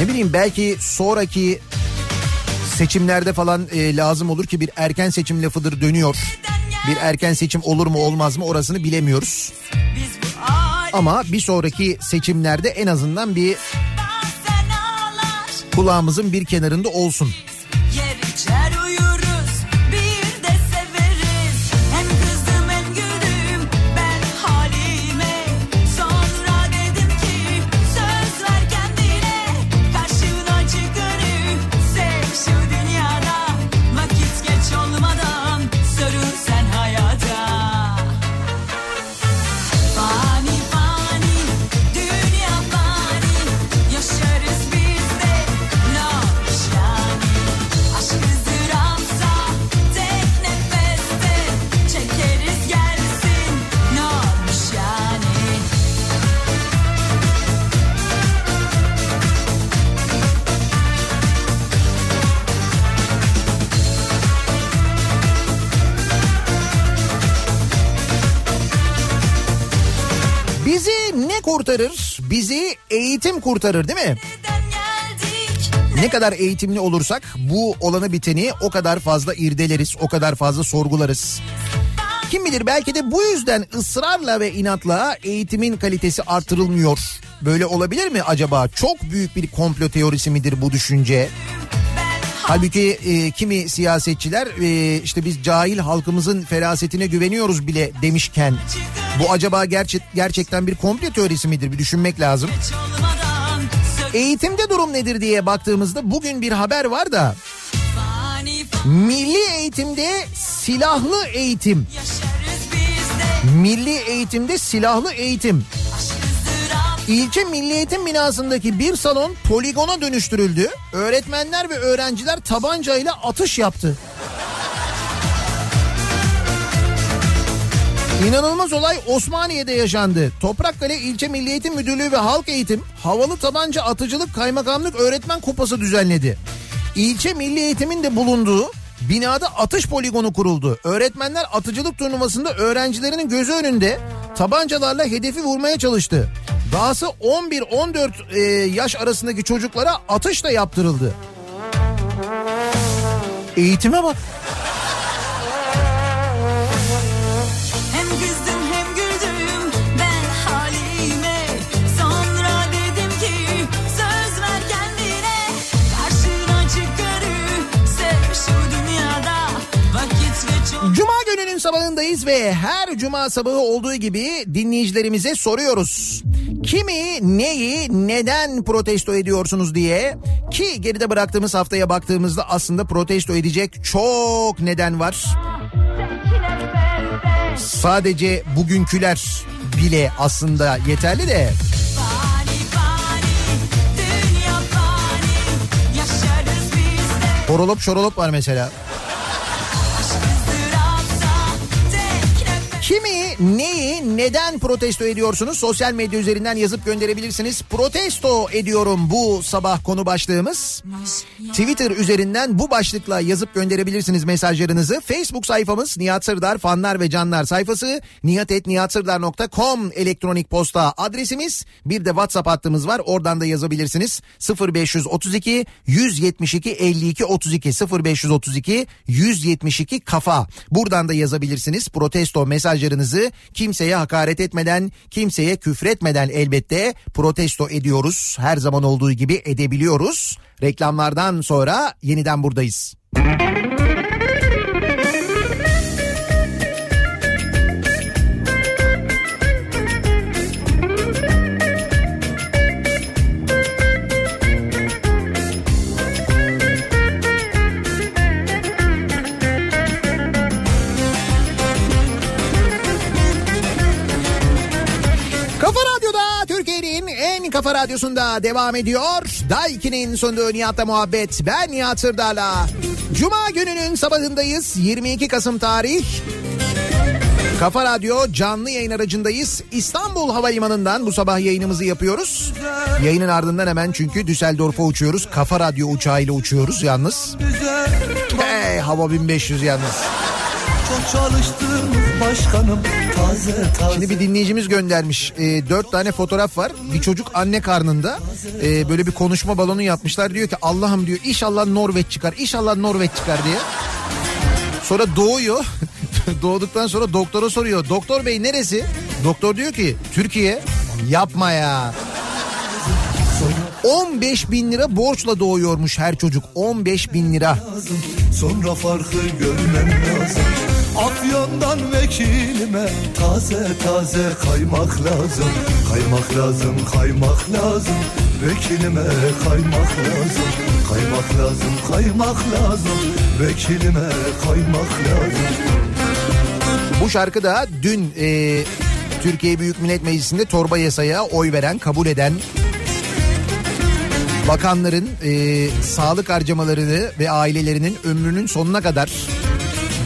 Ne bileyim belki sonraki seçimlerde falan e, lazım olur ki bir erken seçim lafıdır dönüyor. Bir erken seçim olur mu olmaz mı orasını bilemiyoruz. Ama bir sonraki seçimlerde en azından bir kulağımızın bir kenarında olsun. Yer içer kurtarır? Bizi eğitim kurtarır değil mi? Ne kadar eğitimli olursak bu olanı biteni o kadar fazla irdeleriz, o kadar fazla sorgularız. Kim bilir belki de bu yüzden ısrarla ve inatla eğitimin kalitesi artırılmıyor. Böyle olabilir mi acaba? Çok büyük bir komplo teorisi midir bu düşünce? Halbuki e, kimi siyasetçiler e, işte biz cahil halkımızın ferasetine güveniyoruz bile demişken bu acaba gerçek gerçekten bir komplo teorisi midir? Bir düşünmek lazım. Eğitimde durum nedir diye baktığımızda bugün bir haber var da milli eğitimde silahlı eğitim. Milli eğitimde silahlı eğitim. İlçe Milli Eğitim binasındaki bir salon poligona dönüştürüldü. Öğretmenler ve öğrenciler tabancayla atış yaptı. İnanılmaz olay Osmaniye'de yaşandı. Toprakkale İlçe Milli Eğitim Müdürlüğü ve Halk Eğitim havalı tabanca atıcılık kaymakamlık öğretmen kupası düzenledi. İlçe Milli Eğitim'in de bulunduğu binada atış poligonu kuruldu. Öğretmenler atıcılık turnuvasında öğrencilerinin gözü önünde tabancalarla hedefi vurmaya çalıştı. Dahası 11-14 e, yaş arasındaki çocuklara atış da yaptırıldı. Eğitime bak. Buradayız ve her cuma sabahı olduğu gibi dinleyicilerimize soruyoruz. Kimi, neyi, neden protesto ediyorsunuz diye ki geride bıraktığımız haftaya baktığımızda aslında protesto edecek çok neden var. Sadece bugünküler bile aslında yeterli de horolop şorolop var mesela. Kimi, neyi, neden protesto ediyorsunuz? Sosyal medya üzerinden yazıp gönderebilirsiniz. Protesto ediyorum bu sabah konu başlığımız. Twitter üzerinden bu başlıkla yazıp gönderebilirsiniz mesajlarınızı. Facebook sayfamız Nihat Sırdar fanlar ve canlar sayfası nihatetnihatsırdar.com elektronik posta adresimiz. Bir de WhatsApp hattımız var oradan da yazabilirsiniz. 0532 172 52 32 0532 172 kafa. Buradan da yazabilirsiniz protesto mesajlarınızı kimseye hakaret etmeden kimseye küfretmeden elbette protesto ediyoruz. Her zaman olduğu gibi edebiliyoruz. Reklamlardan sonra yeniden buradayız. Kafa kafa radyosunda devam ediyor. Daiki'nin sunduğu Nihat'la muhabbet. Ben Nihat Sırdar'la. Cuma gününün sabahındayız. 22 Kasım tarih. Kafa Radyo canlı yayın aracındayız. İstanbul Havalimanı'ndan bu sabah yayınımızı yapıyoruz. Yayının ardından hemen çünkü Düsseldorf'a uçuyoruz. Kafa Radyo uçağıyla uçuyoruz yalnız. Hey hava 1500 yalnız. çok çalıştığımız başkanım taze taze. Şimdi bir dinleyicimiz göndermiş. E, dört tane fotoğraf var. Bir çocuk anne karnında. E, böyle bir konuşma balonu yapmışlar. Diyor ki Allah'ım diyor inşallah Norveç çıkar. İnşallah Norveç çıkar diye. Sonra doğuyor. Doğduktan sonra doktora soruyor. Doktor bey neresi? Doktor diyor ki Türkiye. Yapma ya. 15 bin lira borçla doğuyormuş her çocuk. 15 bin lira. Sonra farkı görmem lazım. Afyon'dan vekilime taze taze kaymak lazım. Kaymak lazım, kaymak lazım. Vekilime kaymak lazım. Kaymak lazım, kaymak lazım. Vekilime kaymak lazım. Bu şarkı da dün e, Türkiye Büyük Millet Meclisi'nde torba yasaya oy veren, kabul eden bakanların e, sağlık harcamalarını ve ailelerinin ömrünün sonuna kadar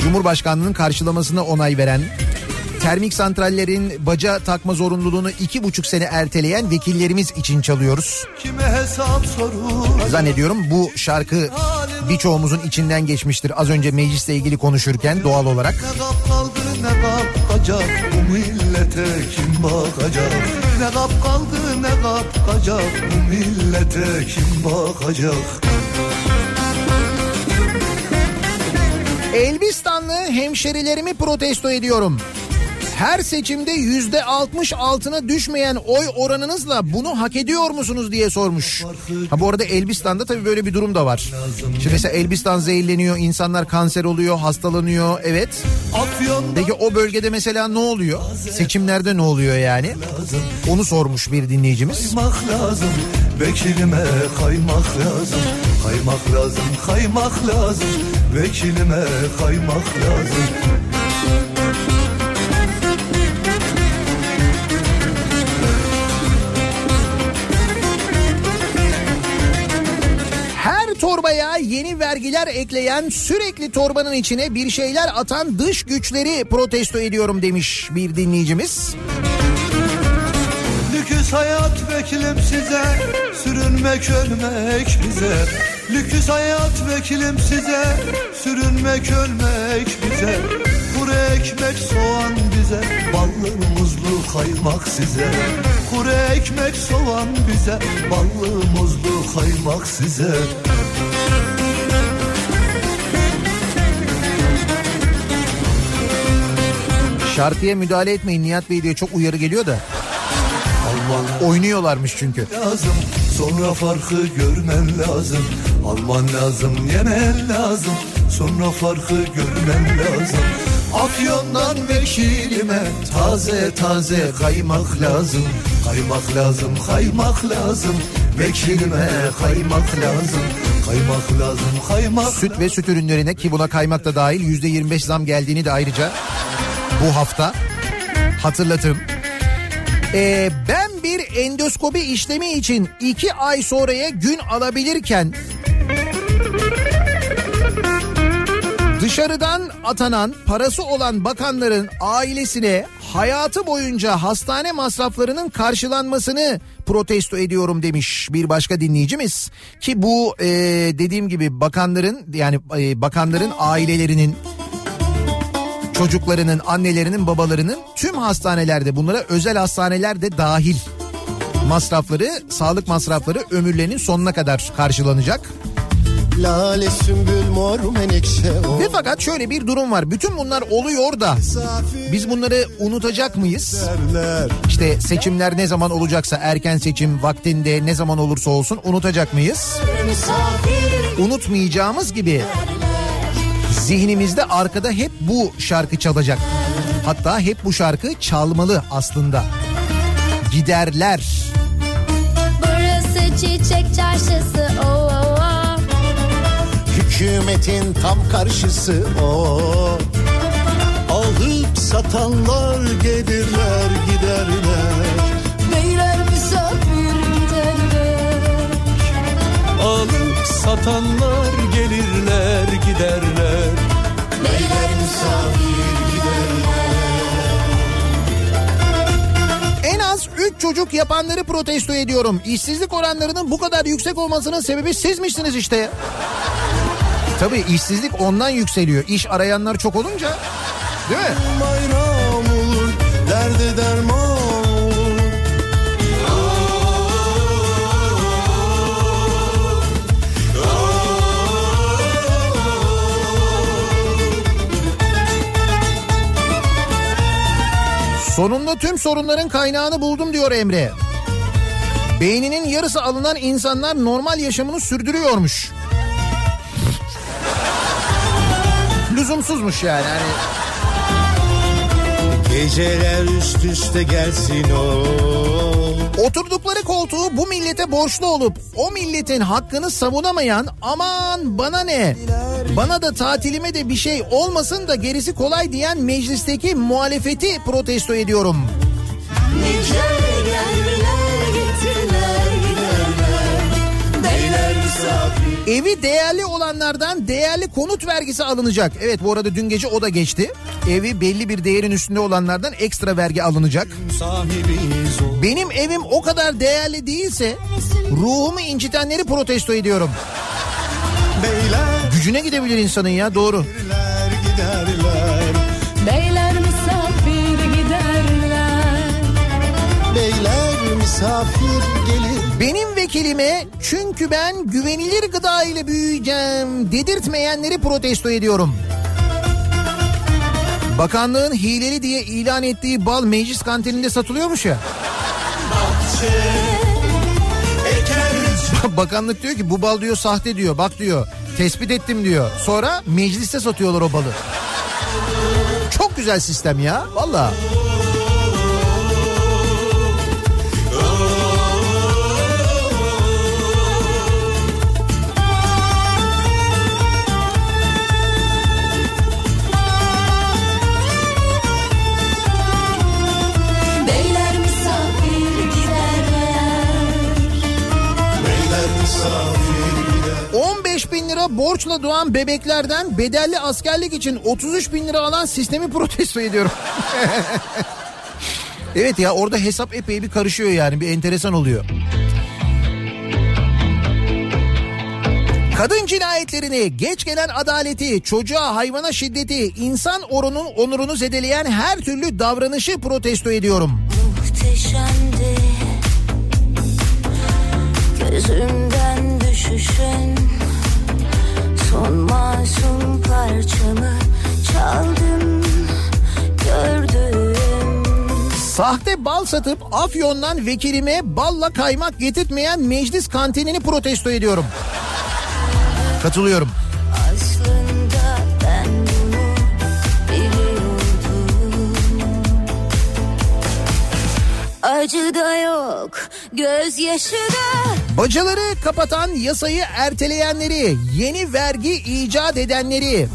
Cumhurbaşkanlığının karşılamasına onay veren, termik santrallerin baca takma zorunluluğunu iki buçuk sene erteleyen vekillerimiz için çalıyoruz. Zannediyorum bu şarkı birçoğumuzun içinden geçmiştir. Az önce meclisle ilgili konuşurken doğal olarak. Ne kap kaldı ne kap bu millete kim bakacak Elbistanlı hemşerilerimi protesto ediyorum. Her seçimde yüzde 60 altına düşmeyen oy oranınızla bunu hak ediyor musunuz diye sormuş. Ha bu arada Elbistan'da tabii böyle bir durum da var. Şimdi mesela Elbistan zehirleniyor, insanlar kanser oluyor, hastalanıyor. Evet. Peki o bölgede mesela ne oluyor? Seçimlerde ne oluyor yani? Onu sormuş bir dinleyicimiz. kaymak lazım Vekilime kaymak lazım Kaymak lazım kaymak lazım Vekilime kaymak lazım Her torbaya yeni vergiler ekleyen sürekli torbanın içine bir şeyler atan dış güçleri protesto ediyorum demiş bir dinleyicimiz. Lüküs hayat vekilim size Sürünmek ölmek bize Lüküs hayat vekilim size Sürünmek ölmek bize. Kuru ekmek soğan bize Ballı muzlu kaymak size. Kuru ekmek soğan bize Ballı muzlu kaymak size. Şarkıya müdahale etmeyin Nihat Bey diye çok uyarı geliyor da. Oynuyorlarmış çünkü. lazım. Sonra farkı görmen lazım Alman lazım yemen lazım. Sonra farkı görmen lazım. Afyon'dan vekilime taze taze kaymak lazım. Kaymak lazım kaymak lazım. Vekilime kaymak lazım. Kaymak lazım kaymak Süt ve süt ürünlerine ki buna kaymak da dahil yüzde 25 zam geldiğini de ayrıca bu hafta hatırlatırım. Ee, ben bir endoskopi işlemi için iki ay sonraya gün alabilirken dışarıdan atanan parası olan bakanların ailesine hayatı boyunca hastane masraflarının karşılanmasını protesto ediyorum demiş bir başka dinleyicimiz ki bu e, dediğim gibi bakanların yani e, bakanların ailelerinin çocuklarının, annelerinin, babalarının tüm hastanelerde bunlara özel hastaneler de dahil masrafları, sağlık masrafları ömürlerinin sonuna kadar karşılanacak. Lale sümbül mor menekşe o Ve fakat şöyle bir durum var. Bütün bunlar oluyor da biz bunları unutacak mıyız? İşte seçimler ne zaman olacaksa erken seçim vaktinde ne zaman olursa olsun unutacak mıyız? Unutmayacağımız gibi zihnimizde arkada hep bu şarkı çalacak. Hatta hep bu şarkı çalmalı aslında. Giderler. Burası çiçek çarşısı o. Hükümetin tam karşısı o. Alıp satanlar gelirler giderler. Beyler misafir giderler Alıp satanlar gelirler giderler. Beyler misafir En az 3 çocuk yapanları protesto ediyorum. İşsizlik oranlarının bu kadar yüksek olmasının sebebi sizmişsiniz işte. Tabii işsizlik ondan yükseliyor. İş arayanlar çok olunca değil mi? bayram olur Derde derman olur Sonunda tüm sorunların kaynağını buldum diyor Emre. Beyninin yarısı alınan insanlar normal yaşamını sürdürüyormuş. Lüzumsuzmuş yani. Hani Geceler üst üste gelsin o Oturdukları koltuğu bu millete borçlu olup o milletin hakkını savunamayan aman bana ne bana da tatilime de bir şey olmasın da gerisi kolay diyen meclisteki muhalefeti protesto ediyorum. Niceler gelirler getirler giderler Beyler misafir Evi değerli olanlardan değerli konut vergisi alınacak. Evet bu arada dün gece o da geçti. Evi belli bir değerin üstünde olanlardan ekstra vergi alınacak. Benim evim o kadar değerli değilse ruhumu incitenleri protesto ediyorum. Beyler Gücüne gidebilir insanın ya doğru. giderler Beyler misafir giderler Beyler misafir gelir Benim vekilime çünkü ben güvenilir gıda ile büyüyeceğim dedirtmeyenleri protesto ediyorum. Bakanlığın hileli diye ilan ettiği bal meclis kantininde satılıyormuş ya. Bakanlık diyor ki bu bal diyor sahte diyor bak diyor tespit ettim diyor. Sonra mecliste satıyorlar o balı. Çok güzel sistem ya valla. Beyler 15 bin lira borçla doğan bebeklerden bedelli askerlik için 33 bin lira alan sistemi protesto ediyorum. evet ya orada hesap epey bir karışıyor yani bir enteresan oluyor. Kadın cinayetlerini, geç gelen adaleti, çocuğa hayvana şiddeti, insan orunun onurunu zedeleyen her türlü davranışı protesto ediyorum. Muhteşemdi Gözümden düşüşün Son masum parçamı çaldım gördüm Sahte bal satıp Afyon'dan vekilime balla kaymak getirtmeyen meclis kantinini protesto ediyorum. Katılıyorum. Acı da yok, gözyaşı da Bacaları kapatan yasayı erteleyenleri, yeni vergi icat edenleri,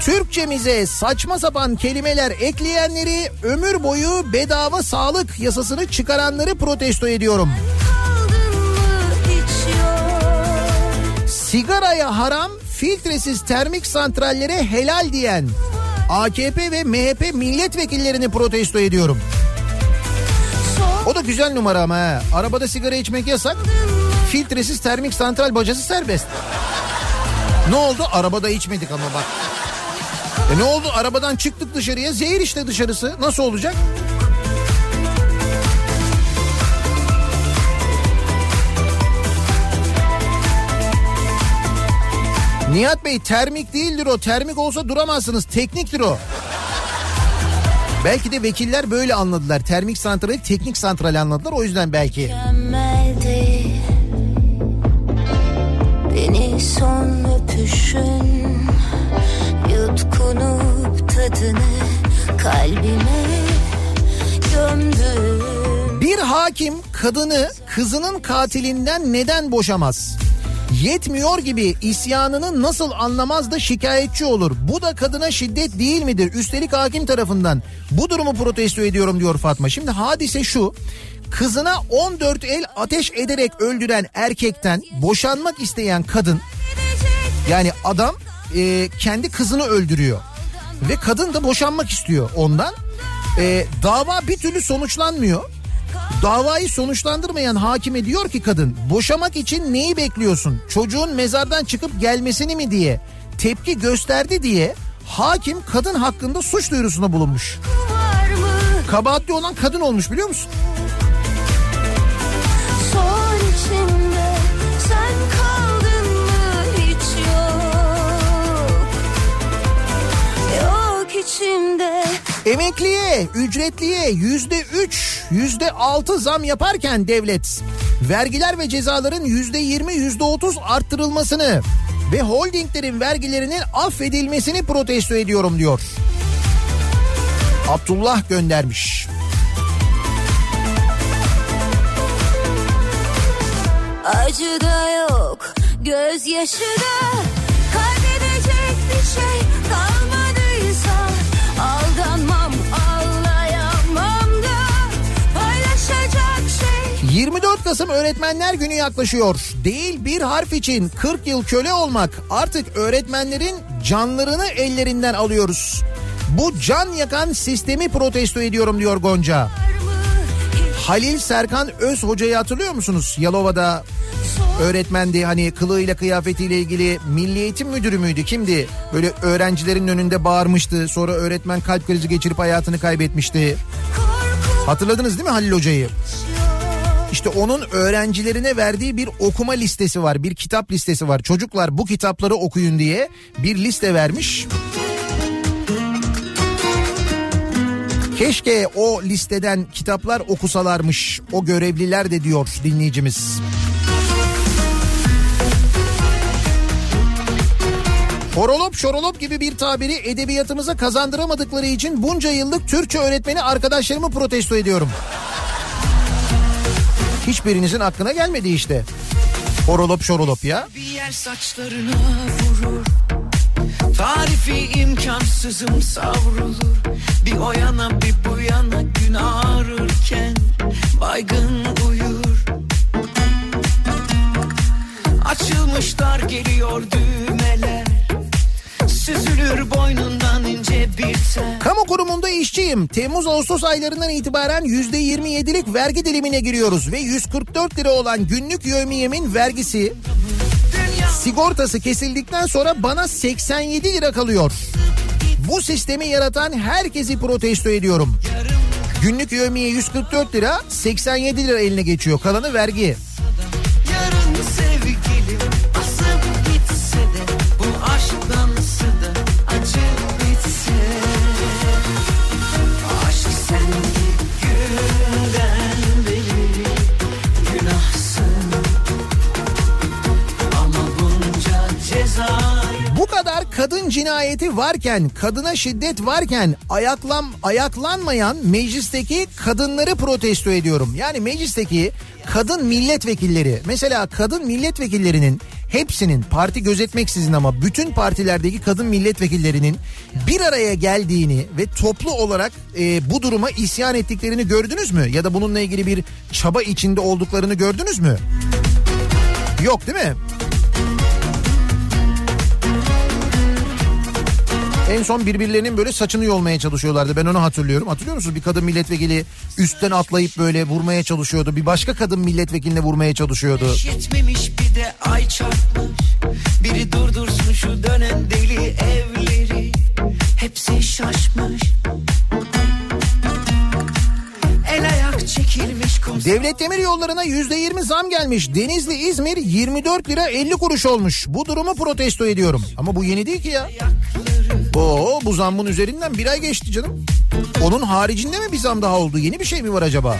Türkçemize saçma sapan kelimeler ekleyenleri, ömür boyu bedava sağlık yasasını çıkaranları protesto ediyorum. Sigaraya haram, filtresiz termik santrallere helal diyen AKP ve MHP milletvekillerini protesto ediyorum. O da güzel numara ama ha. Arabada sigara içmek yasak. Filtresiz termik santral bacası serbest. Ne oldu? Arabada içmedik ama bak. E ne oldu? Arabadan çıktık dışarıya. Zehir işte dışarısı. Nasıl olacak? Nihat Bey termik değildir o. Termik olsa duramazsınız. Tekniktir o. Belki de vekiller böyle anladılar. Termik santrali teknik santral anladılar. O yüzden belki. Beni son öpüşün Yutkunup tadını kalbime gömdüm Bir hakim kadını kızının katilinden neden boşamaz? Yetmiyor gibi isyanını nasıl anlamaz da şikayetçi olur. Bu da kadına şiddet değil midir? Üstelik hakim tarafından bu durumu protesto ediyorum diyor Fatma. Şimdi hadise şu. Kızına 14 el ateş ederek öldüren erkekten boşanmak isteyen kadın yani adam e, kendi kızını öldürüyor. Ve kadın da boşanmak istiyor ondan. E, dava bir türlü sonuçlanmıyor. Davayı sonuçlandırmayan hakime diyor ki kadın boşamak için neyi bekliyorsun? Çocuğun mezardan çıkıp gelmesini mi diye tepki gösterdi diye hakim kadın hakkında suç duyurusunda bulunmuş. Kabahatli olan kadın olmuş biliyor musun? içimde Emekliye, ücretliye yüzde üç, yüzde altı zam yaparken devlet vergiler ve cezaların yüzde yirmi, yüzde otuz arttırılmasını ve holdinglerin vergilerinin affedilmesini protesto ediyorum diyor. Abdullah göndermiş. Acı da yok, gözyaşı da Kaybedecek bir şey 24 Kasım Öğretmenler Günü yaklaşıyor. Değil bir harf için 40 yıl köle olmak artık öğretmenlerin canlarını ellerinden alıyoruz. Bu can yakan sistemi protesto ediyorum diyor Gonca. Halil Serkan Öz hocayı hatırlıyor musunuz? Yalova'da öğretmendi hani kılığıyla kıyafetiyle ilgili milli eğitim müdürü müydü kimdi? Böyle öğrencilerin önünde bağırmıştı. Sonra öğretmen kalp krizi geçirip hayatını kaybetmişti. Hatırladınız değil mi Halil hocayı? İşte onun öğrencilerine verdiği bir okuma listesi var. Bir kitap listesi var. Çocuklar bu kitapları okuyun diye bir liste vermiş. Keşke o listeden kitaplar okusalarmış o görevliler de diyor dinleyicimiz. Horolop şorolop gibi bir tabiri edebiyatımıza kazandıramadıkları için bunca yıllık Türkçe öğretmeni arkadaşlarımı protesto ediyorum. Hiçbirinizin aklına gelmedi işte. Horolop şorolop ya. Bir yer saçlarına vurur Tarifi imkansızım savrulur Bir o yana bir bu yana gün ağrırken Baygın uyur Açılmışlar geliyor düğmeler Süzülür boynundan ince bir tel Kamu kurumunda işçiyim. Temmuz-Ağustos aylarından itibaren %27'lik vergi dilimine giriyoruz ve 144 lira olan günlük yövmiyemin vergisi sigortası kesildikten sonra bana 87 lira kalıyor. Bu sistemi yaratan herkesi protesto ediyorum. Günlük yövmiye 144 lira 87 lira eline geçiyor. Kalanı vergi. Cinayeti varken, kadına şiddet varken ayaklan ayaklanmayan meclisteki kadınları protesto ediyorum. Yani meclisteki kadın milletvekilleri mesela kadın milletvekillerinin hepsinin parti gözetmeksizin ama bütün partilerdeki kadın milletvekillerinin bir araya geldiğini ve toplu olarak e, bu duruma isyan ettiklerini gördünüz mü? Ya da bununla ilgili bir çaba içinde olduklarını gördünüz mü? Yok değil mi? En son birbirlerinin böyle saçını yolmaya çalışıyorlardı. Ben onu hatırlıyorum. Hatırlıyor musunuz? Bir kadın milletvekili üstten atlayıp böyle vurmaya çalışıyordu. Bir başka kadın milletvekiline vurmaya çalışıyordu. Yetmemiş bir de ay çarpmış Biri durdursun şu dönen deli evleri Hepsi şaşmış Devlet demir yollarına yüzde yirmi zam gelmiş. Denizli İzmir 24 lira 50 kuruş olmuş. Bu durumu protesto ediyorum. Ama bu yeni değil ki ya. Oo bu zammın üzerinden bir ay geçti canım. Onun haricinde mi bir zam daha oldu? Yeni bir şey mi var acaba?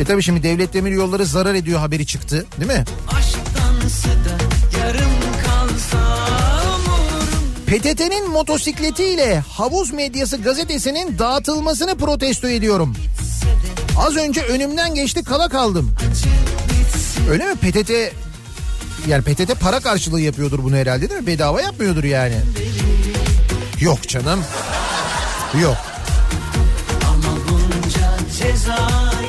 E tabi şimdi devlet demir yolları zarar ediyor haberi çıktı değil mi? PTT'nin motosikletiyle Havuz Medyası gazetesinin dağıtılmasını protesto ediyorum. Az önce önümden geçti kala kaldım. Öyle mi PTT yani PTT para karşılığı yapıyordur bunu herhalde değil mi? Bedava yapmıyordur yani. Yok canım. Yok. Ama bunca cezaya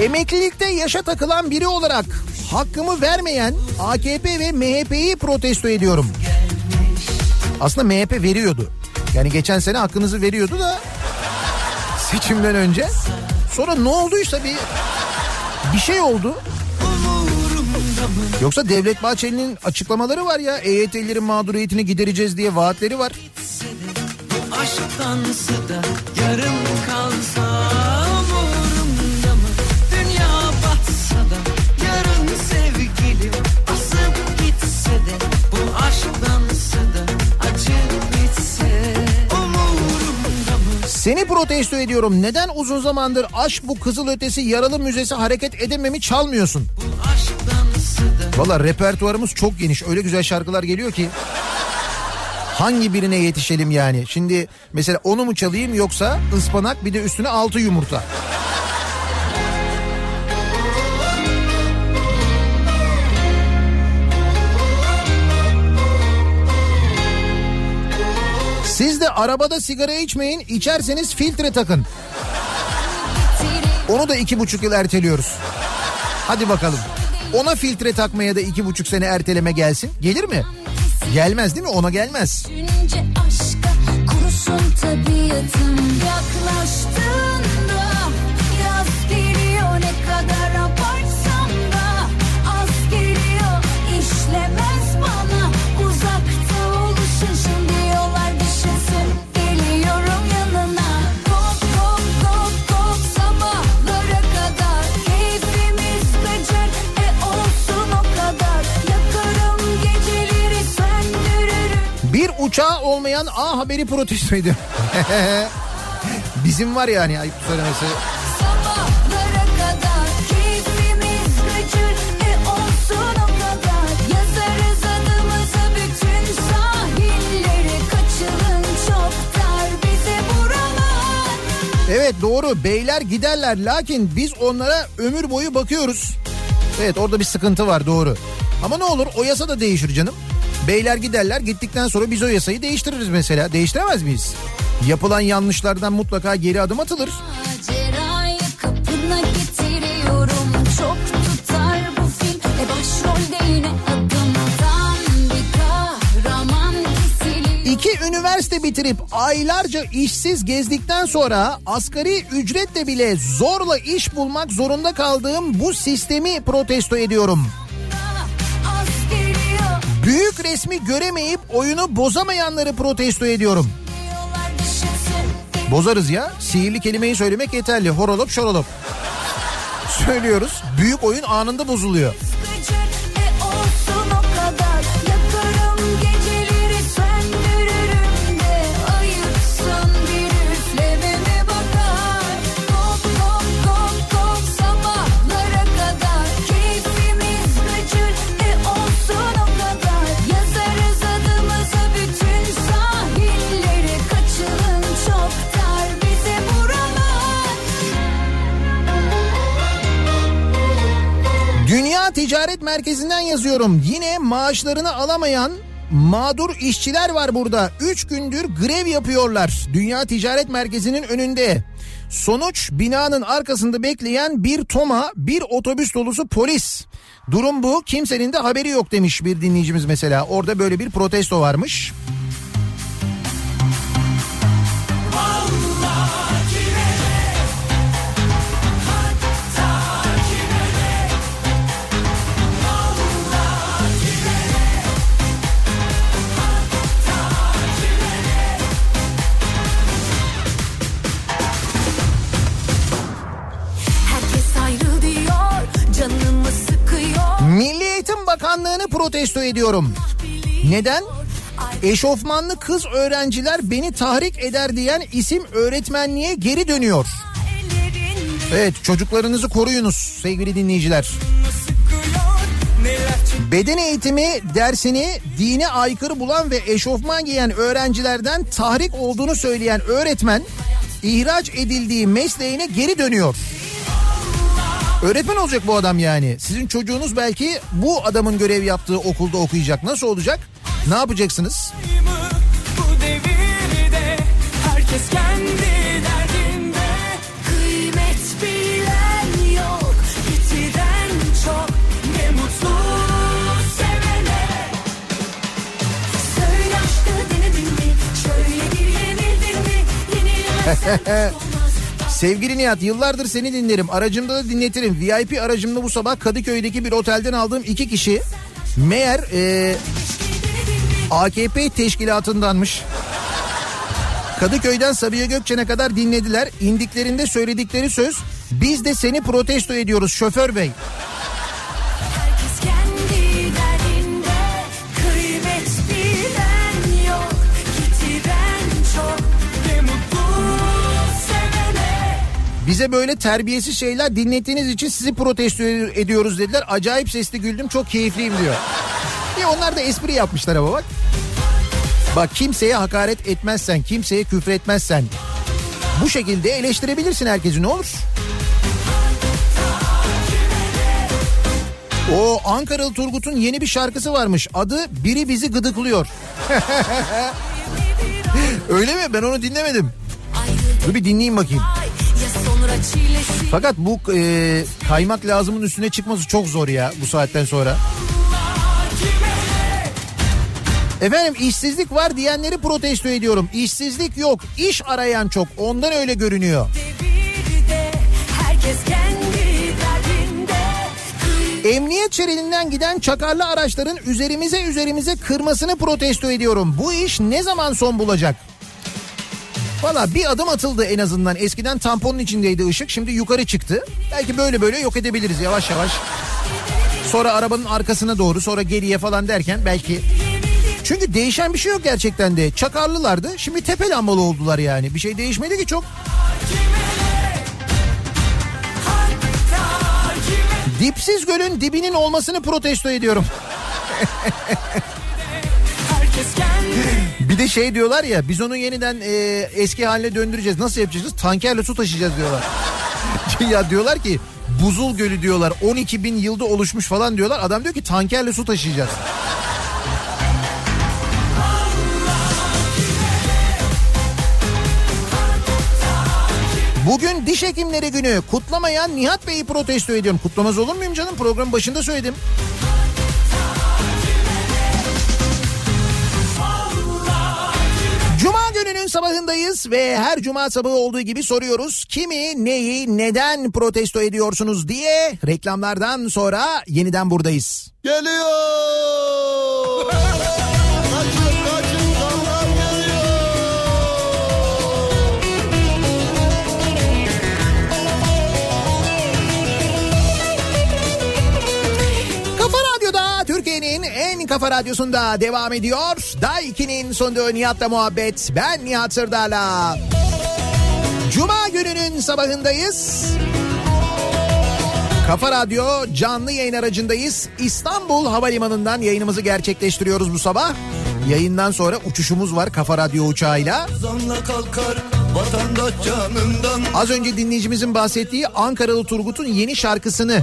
Emeklilikte yaşa takılan biri olarak hakkımı vermeyen AKP ve MHP'yi protesto ediyorum. Aslında MHP veriyordu. Yani geçen sene hakkınızı veriyordu da seçimden önce. Sonra ne olduysa bir bir şey oldu. Yoksa Devlet Bahçeli'nin açıklamaları var ya EYT'lilerin mağduriyetini gidereceğiz diye vaatleri var. Aşktansı da yarım Seni protesto ediyorum. Neden uzun zamandır aşk bu kızıl ötesi yaralı müzesi hareket edememi çalmıyorsun? Valla repertuarımız çok geniş. Öyle güzel şarkılar geliyor ki. Hangi birine yetişelim yani? Şimdi mesela onu mu çalayım yoksa ıspanak bir de üstüne altı yumurta. Arabada sigara içmeyin, içerseniz filtre takın. Onu da iki buçuk yıl erteliyoruz. Hadi bakalım. Ona filtre takmaya da iki buçuk sene erteleme gelsin. Gelir mi? Gelmez değil mi? Ona gelmez. Aşka kurusun tabiatım Yaklaştığında uçağı olmayan A Haberi protesto ediyor. Bizim var yani ayıp söylemesi. E Evet doğru beyler giderler lakin biz onlara ömür boyu bakıyoruz. Evet orada bir sıkıntı var doğru. Ama ne olur o yasa da değişir canım. Beyler giderler gittikten sonra biz o yasayı değiştiririz mesela. Değiştiremez miyiz? Yapılan yanlışlardan mutlaka geri adım atılır. E İki üniversite bitirip aylarca işsiz gezdikten sonra asgari ücretle bile zorla iş bulmak zorunda kaldığım bu sistemi protesto ediyorum. Resmi göremeyip oyunu bozamayanları protesto ediyorum. Bozarız ya. Sihirli kelimeyi söylemek yeterli. Horolop şorolop. Söylüyoruz. Büyük oyun anında bozuluyor. Ticaret Merkezi'nden yazıyorum. Yine maaşlarını alamayan mağdur işçiler var burada. Üç gündür grev yapıyorlar. Dünya Ticaret Merkezi'nin önünde. Sonuç binanın arkasında bekleyen bir toma, bir otobüs dolusu polis. Durum bu. Kimsenin de haberi yok demiş bir dinleyicimiz mesela. Orada böyle bir protesto varmış. Herkes protesto ediyorum. Neden? Eşofmanlı kız öğrenciler beni tahrik eder diyen isim öğretmenliğe geri dönüyor. Evet çocuklarınızı koruyunuz sevgili dinleyiciler. Beden eğitimi dersini dine aykırı bulan ve eşofman giyen öğrencilerden tahrik olduğunu söyleyen öğretmen ihraç edildiği mesleğine geri dönüyor. Öğretmen olacak bu adam yani. Sizin çocuğunuz belki bu adamın görev yaptığı okulda okuyacak. Nasıl olacak? Ne yapacaksınız? Bu devirde herkes kendi Sevgili Nihat yıllardır seni dinlerim. Aracımda da dinletirim. VIP aracımda bu sabah Kadıköy'deki bir otelden aldığım iki kişi meğer e, AKP teşkilatındanmış. Kadıköy'den Sabiha Gökçen'e kadar dinlediler. İndiklerinde söyledikleri söz biz de seni protesto ediyoruz şoför bey. Bize böyle terbiyesiz şeyler dinlettiğiniz için sizi protesto ediyoruz dediler. Acayip sesli güldüm çok keyifliyim diyor. Bir onlar da espri yapmışlar ama bak. Bak kimseye hakaret etmezsen, kimseye küfür etmezsen bu şekilde eleştirebilirsin herkesi ne olur. O Ankaralı Turgut'un yeni bir şarkısı varmış. Adı Biri Bizi Gıdıklıyor. Öyle mi? Ben onu dinlemedim. Dur bir dinleyeyim bakayım. Fakat bu e, kaymak lazımın üstüne çıkması çok zor ya bu saatten sonra. Efendim işsizlik var diyenleri protesto ediyorum. İşsizlik yok. İş arayan çok. Ondan öyle görünüyor. Emniyet şeridinden giden çakarlı araçların üzerimize üzerimize kırmasını protesto ediyorum. Bu iş ne zaman son bulacak? Valla bir adım atıldı en azından. Eskiden tamponun içindeydi ışık şimdi yukarı çıktı. Belki böyle böyle yok edebiliriz yavaş yavaş. Sonra arabanın arkasına doğru sonra geriye falan derken belki... Çünkü değişen bir şey yok gerçekten de. Çakarlılardı şimdi tepe lambalı oldular yani. Bir şey değişmedi ki çok. Dipsiz gölün dibinin olmasını protesto ediyorum. De şey diyorlar ya biz onu yeniden e, eski haline döndüreceğiz. Nasıl yapacağız? Tankerle su taşıyacağız diyorlar. ya diyorlar ki buzul gölü diyorlar 12 bin yılda oluşmuş falan diyorlar. Adam diyor ki tankerle su taşıyacağız. Bugün diş hekimleri günü kutlamayan Nihat Bey'i protesto ediyorum. Kutlamaz olur muyum canım? Programın başında söyledim. Gününün sabahındayız ve her cuma sabahı olduğu gibi soruyoruz. Kimi, neyi, neden protesto ediyorsunuz diye reklamlardan sonra yeniden buradayız. Geliyor. kafa radyosunda devam ediyor. Daiki'nin sunduğu Nihat'la muhabbet. Ben Nihat Sırdar'la. Cuma gününün sabahındayız. Kafa Radyo canlı yayın aracındayız. İstanbul Havalimanı'ndan yayınımızı gerçekleştiriyoruz bu sabah. Yayından sonra uçuşumuz var Kafa Radyo uçağıyla. Zanla kalkar vatandaş canından. Az önce dinleyicimizin bahsettiği Ankaralı Turgut'un yeni şarkısını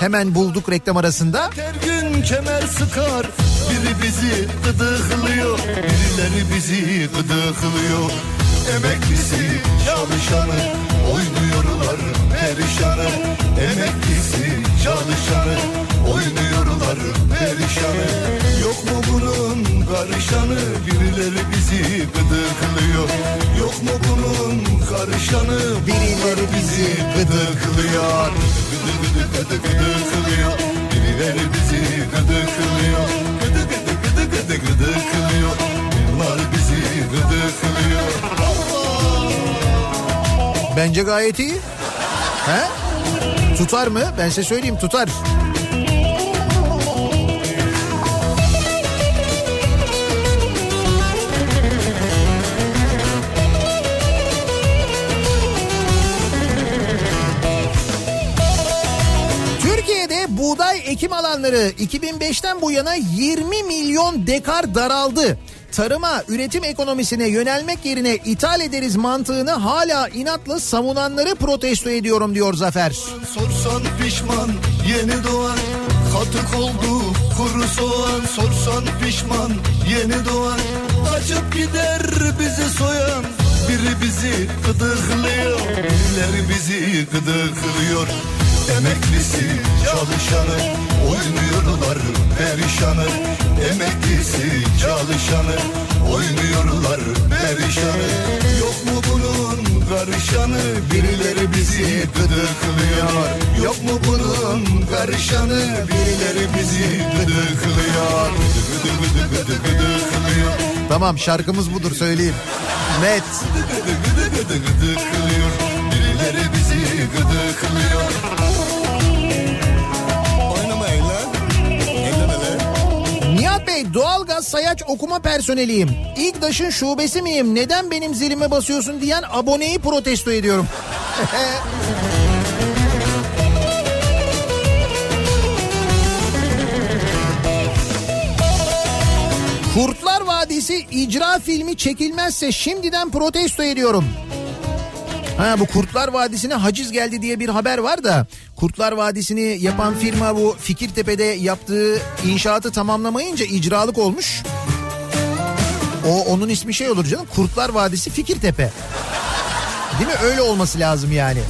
hemen bulduk reklam arasında. Her gün kemer sıkar. Biri bizi gıdıklıyor. Birileri bizi gıdıklıyor Emeklisi çalışanı Oynuyorlar perişanı. Emeklisi çalışanı Oynuyorlar perişanı. Yok mu bunun karışanı? Birileri bizi gıdıklıyor. Yok mu bunun karışanı? Birileri bizi gıdıklıyor. Gıdı gıdı gıdı gıdıklıyor. Birileri bizi gıdıklıyor. Gıdı gıdı gıdı gıdı gıdıklıyor. Bunlar bizi gıdıklıyor Bence gayet iyi. He? Tutar mı? Ben size söyleyeyim tutar. Buğday ekim alanları 2005'ten bu yana 20 milyon dekar daraldı. Tarıma, üretim ekonomisine yönelmek yerine ithal ederiz mantığını hala inatla savunanları protesto ediyorum diyor Zafer. Sorsan pişman yeni doğan Katık oldu kuru soğan. Sorsan pişman yeni doğan Açıp gider bizi soyan. Biri bizi gıdıklıyor Birileri bizi gıdıklıyor Emeklisi çalışanı Oynuyorlar perişanı Emeklisi çalışanı Oynuyorlar perişanı Yok mu bunun karışanı Birileri bizi gıdıklıyor Yok mu bunun karışanı Birileri bizi gıdıklıyor Gıdı gıdı gıdı gıdı gıdıklıyor Tamam şarkımız budur söyleyeyim. Net. Birileri bizi gıdıklıyor Bey doğalgaz sayaç okuma personeliyim. İGDAŞ'ın şubesi miyim? Neden benim zilime basıyorsun diyen aboneyi protesto ediyorum. Kurtlar Vadisi icra filmi çekilmezse şimdiden protesto ediyorum. Ha bu Kurtlar Vadisi'ne haciz geldi diye bir haber var da Kurtlar Vadisi'ni yapan firma bu Fikirtepe'de yaptığı inşaatı tamamlamayınca icralık olmuş. O onun ismi şey olur canım Kurtlar Vadisi Fikirtepe. Değil mi? Öyle olması lazım yani.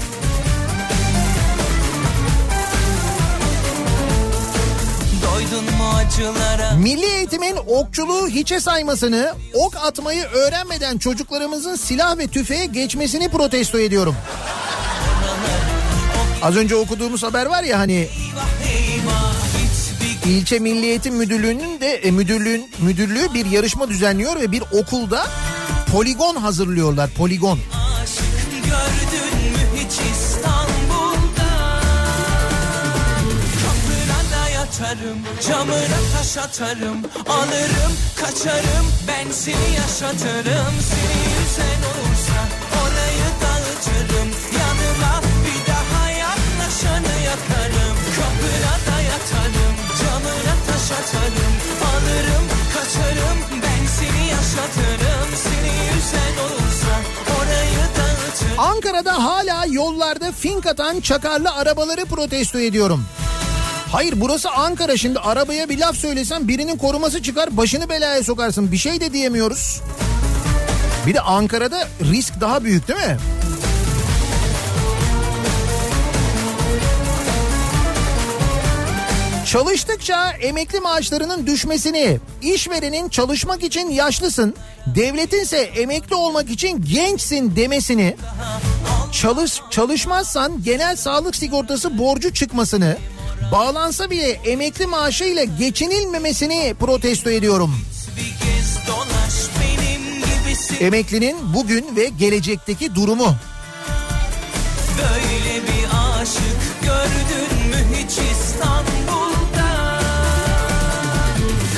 Milli eğitimin okçuluğu hiçe saymasını, ok atmayı öğrenmeden çocuklarımızın silah ve tüfeğe geçmesini protesto ediyorum. Az önce okuduğumuz haber var ya hani İlçe Milli Eğitim Müdürlüğü'nün de e, müdürlüğün müdürlüğü bir yarışma düzenliyor ve bir okulda poligon hazırlıyorlar. Poligon. Yatarım camına taş atarım Alırım kaçarım ben seni yaşatırım. Seni yüzen olursa orayı dağıtırım Yanıma bir daha yaklaşanı yakarım. Kapına yatarım camına taş atarım Alırım kaçarım ben seni yaşatırım. Seni yüzen olursa orayı dağıtırım. Ankara'da hala yollarda fink atan çakarlı arabaları protesto ediyorum. Hayır burası Ankara şimdi arabaya bir laf söylesen birinin koruması çıkar başını belaya sokarsın bir şey de diyemiyoruz. Bir de Ankara'da risk daha büyük değil mi? Çalıştıkça emekli maaşlarının düşmesini, işverenin çalışmak için yaşlısın, devletinse emekli olmak için gençsin demesini, çalış çalışmazsan genel sağlık sigortası borcu çıkmasını, bağlansa bile emekli maaşıyla geçinilmemesini protesto ediyorum. Emeklinin bugün ve gelecekteki durumu. Böyle bir aşık gördün mü hiç İstanbul'da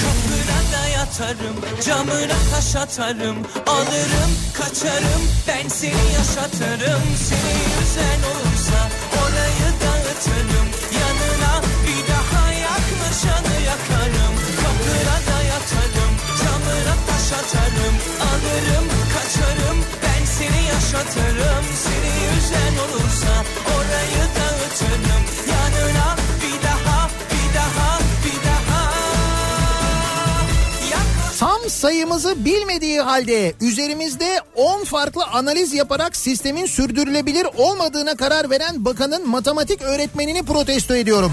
Kapına yatarım camına taş atarım Alırım kaçarım ben seni yaşatırım Seni yüzen olursa orayı dağıtırım taş atarım Alırım kaçarım ben seni yaşatırım. Seni yüzen olursa orayı dağıtırım. Yanına bir daha bir daha bir daha. Tam sayımızı bilmediği halde üzerimizde 10 farklı analiz yaparak sistemin sürdürülebilir olmadığına karar veren bakanın matematik öğretmenini protesto ediyorum.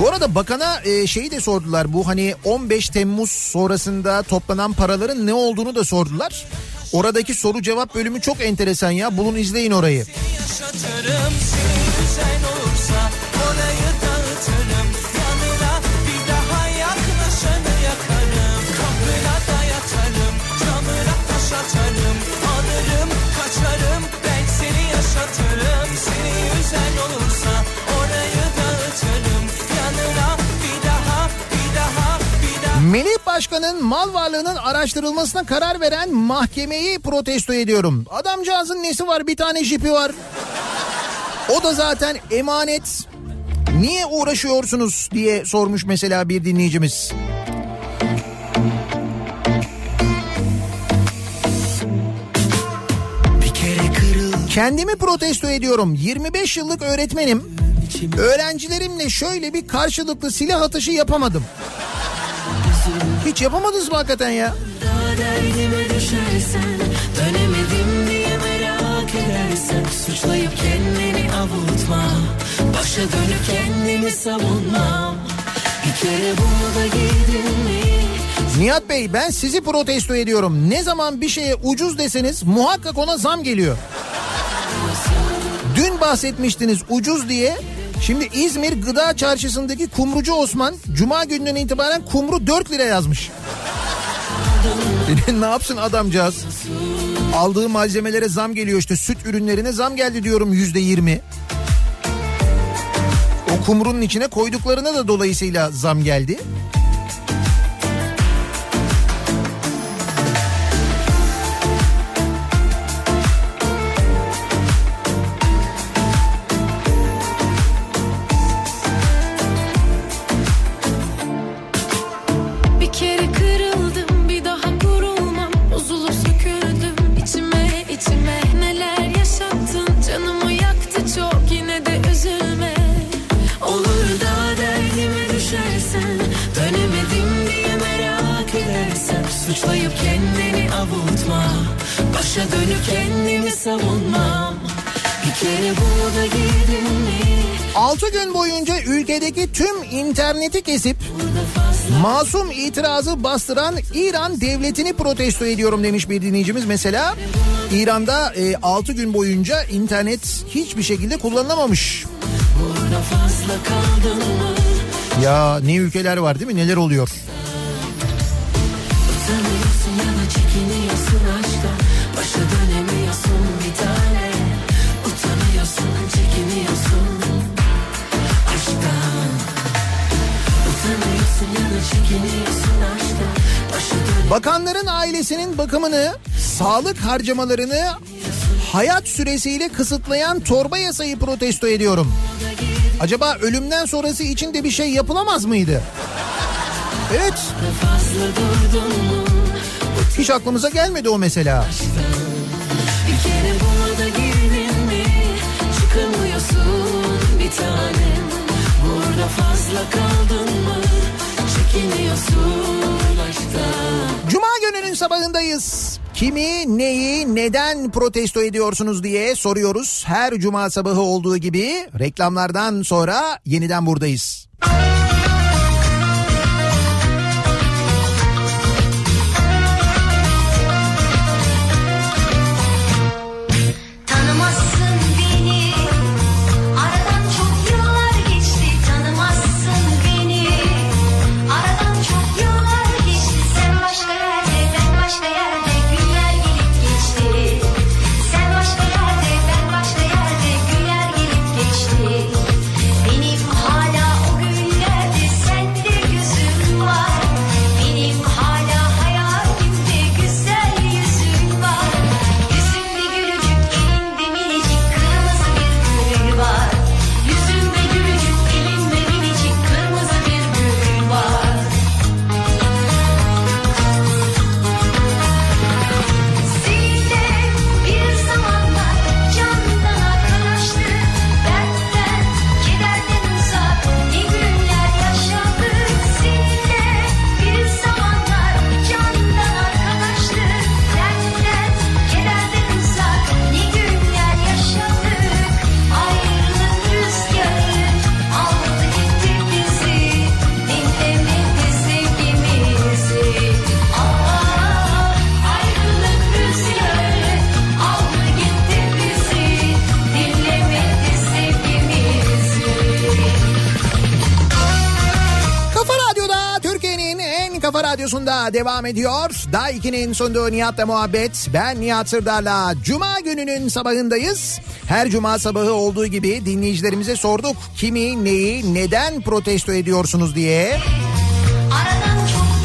Bu arada bakana e, şeyi de sordular. Bu hani 15 Temmuz sonrasında toplanan paraların ne olduğunu da sordular. Oradaki soru cevap bölümü çok enteresan ya. Bulun izleyin orayı. Alırım kaçarım ben seni yaşatırım Seni yüzen olursa Melih Başkan'ın mal varlığının araştırılmasına karar veren mahkemeyi protesto ediyorum. Adamcağızın nesi var bir tane jipi var. O da zaten emanet. Niye uğraşıyorsunuz diye sormuş mesela bir dinleyicimiz. Kendimi protesto ediyorum. 25 yıllık öğretmenim. Öğrencilerimle şöyle bir karşılıklı silah atışı yapamadım. Hiç yapamadınız mı hakikaten ya? Derdime düşersen Dönemedim diye merak edersen Suçlayıp kendini avutma Başa dönüp kendimi savunmam Bir kere bunu da giydin mi Nihat Bey ben sizi protesto ediyorum. Ne zaman bir şeye ucuz deseniz muhakkak ona zam geliyor. Dün bahsetmiştiniz ucuz diye. Şimdi İzmir Gıda Çarşısı'ndaki kumrucu Osman Cuma gününden itibaren kumru 4 lira yazmış. ne yapsın adamcağız? Aldığı malzemelere zam geliyor işte süt ürünlerine zam geldi diyorum yüzde yirmi. O kumrunun içine koyduklarına da dolayısıyla zam geldi. İnterneti kesip masum itirazı bastıran İran devletini protesto ediyorum demiş bir dinleyicimiz mesela. İran'da 6 gün boyunca internet hiçbir şekilde kullanılamamış. Ya ne ülkeler var değil mi neler oluyor? Bakanların ailesinin bakımını, sağlık harcamalarını hayat süresiyle kısıtlayan torba yasayı protesto ediyorum. Acaba ölümden sonrası için de bir şey yapılamaz mıydı? Evet, hiç aklımıza gelmedi o mesela. Bir kere buna da girdin mi Çıkamıyorsun bir tanem Burada fazla kaldın mı Cuma gününün sabahındayız. Kimi, neyi, neden protesto ediyorsunuz diye soruyoruz. Her cuma sabahı olduğu gibi reklamlardan sonra yeniden buradayız. Devam ediyor. Daha 2'nin sunduğu Nihat'la muhabbet. Ben Nihat Sırdar'la Cuma gününün sabahındayız. Her Cuma sabahı olduğu gibi dinleyicilerimize sorduk. Kimi, neyi, neden protesto ediyorsunuz diye.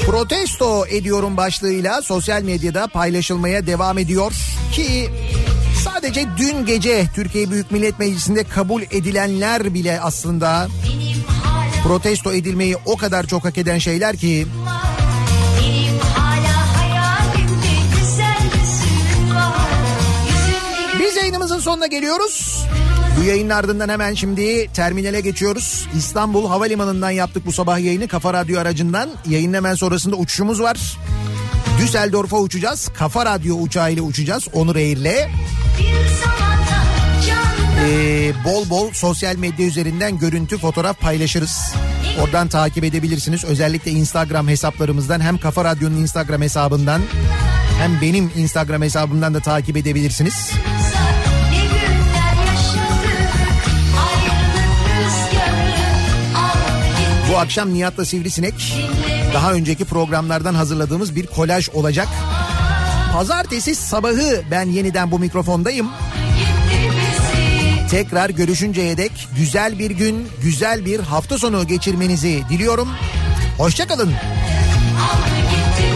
Protesto ediyorum başlığıyla sosyal medyada paylaşılmaya devam ediyor. Ki sadece dün gece Türkiye Büyük Millet Meclisi'nde kabul edilenler bile aslında protesto edilmeyi o kadar çok hak eden şeyler ki yayınımızın sonuna geliyoruz. Bu yayının ardından hemen şimdi terminale geçiyoruz. İstanbul Havalimanı'ndan yaptık bu sabah yayını Kafa Radyo aracından. Yayının hemen sonrasında uçuşumuz var. Düsseldorf'a uçacağız. Kafa Radyo uçağıyla uçacağız. Onur Air'le. Ee, bol bol sosyal medya üzerinden görüntü fotoğraf paylaşırız. Oradan takip edebilirsiniz. Özellikle Instagram hesaplarımızdan hem Kafa Radyo'nun Instagram hesabından hem benim Instagram hesabımdan da takip edebilirsiniz. ne Bu akşam Nihat'la Sivrisinek daha önceki programlardan hazırladığımız bir kolaj olacak. Pazartesi sabahı ben yeniden bu mikrofondayım. Tekrar görüşünceye dek güzel bir gün, güzel bir hafta sonu geçirmenizi diliyorum. Hoşçakalın. Aldı gitti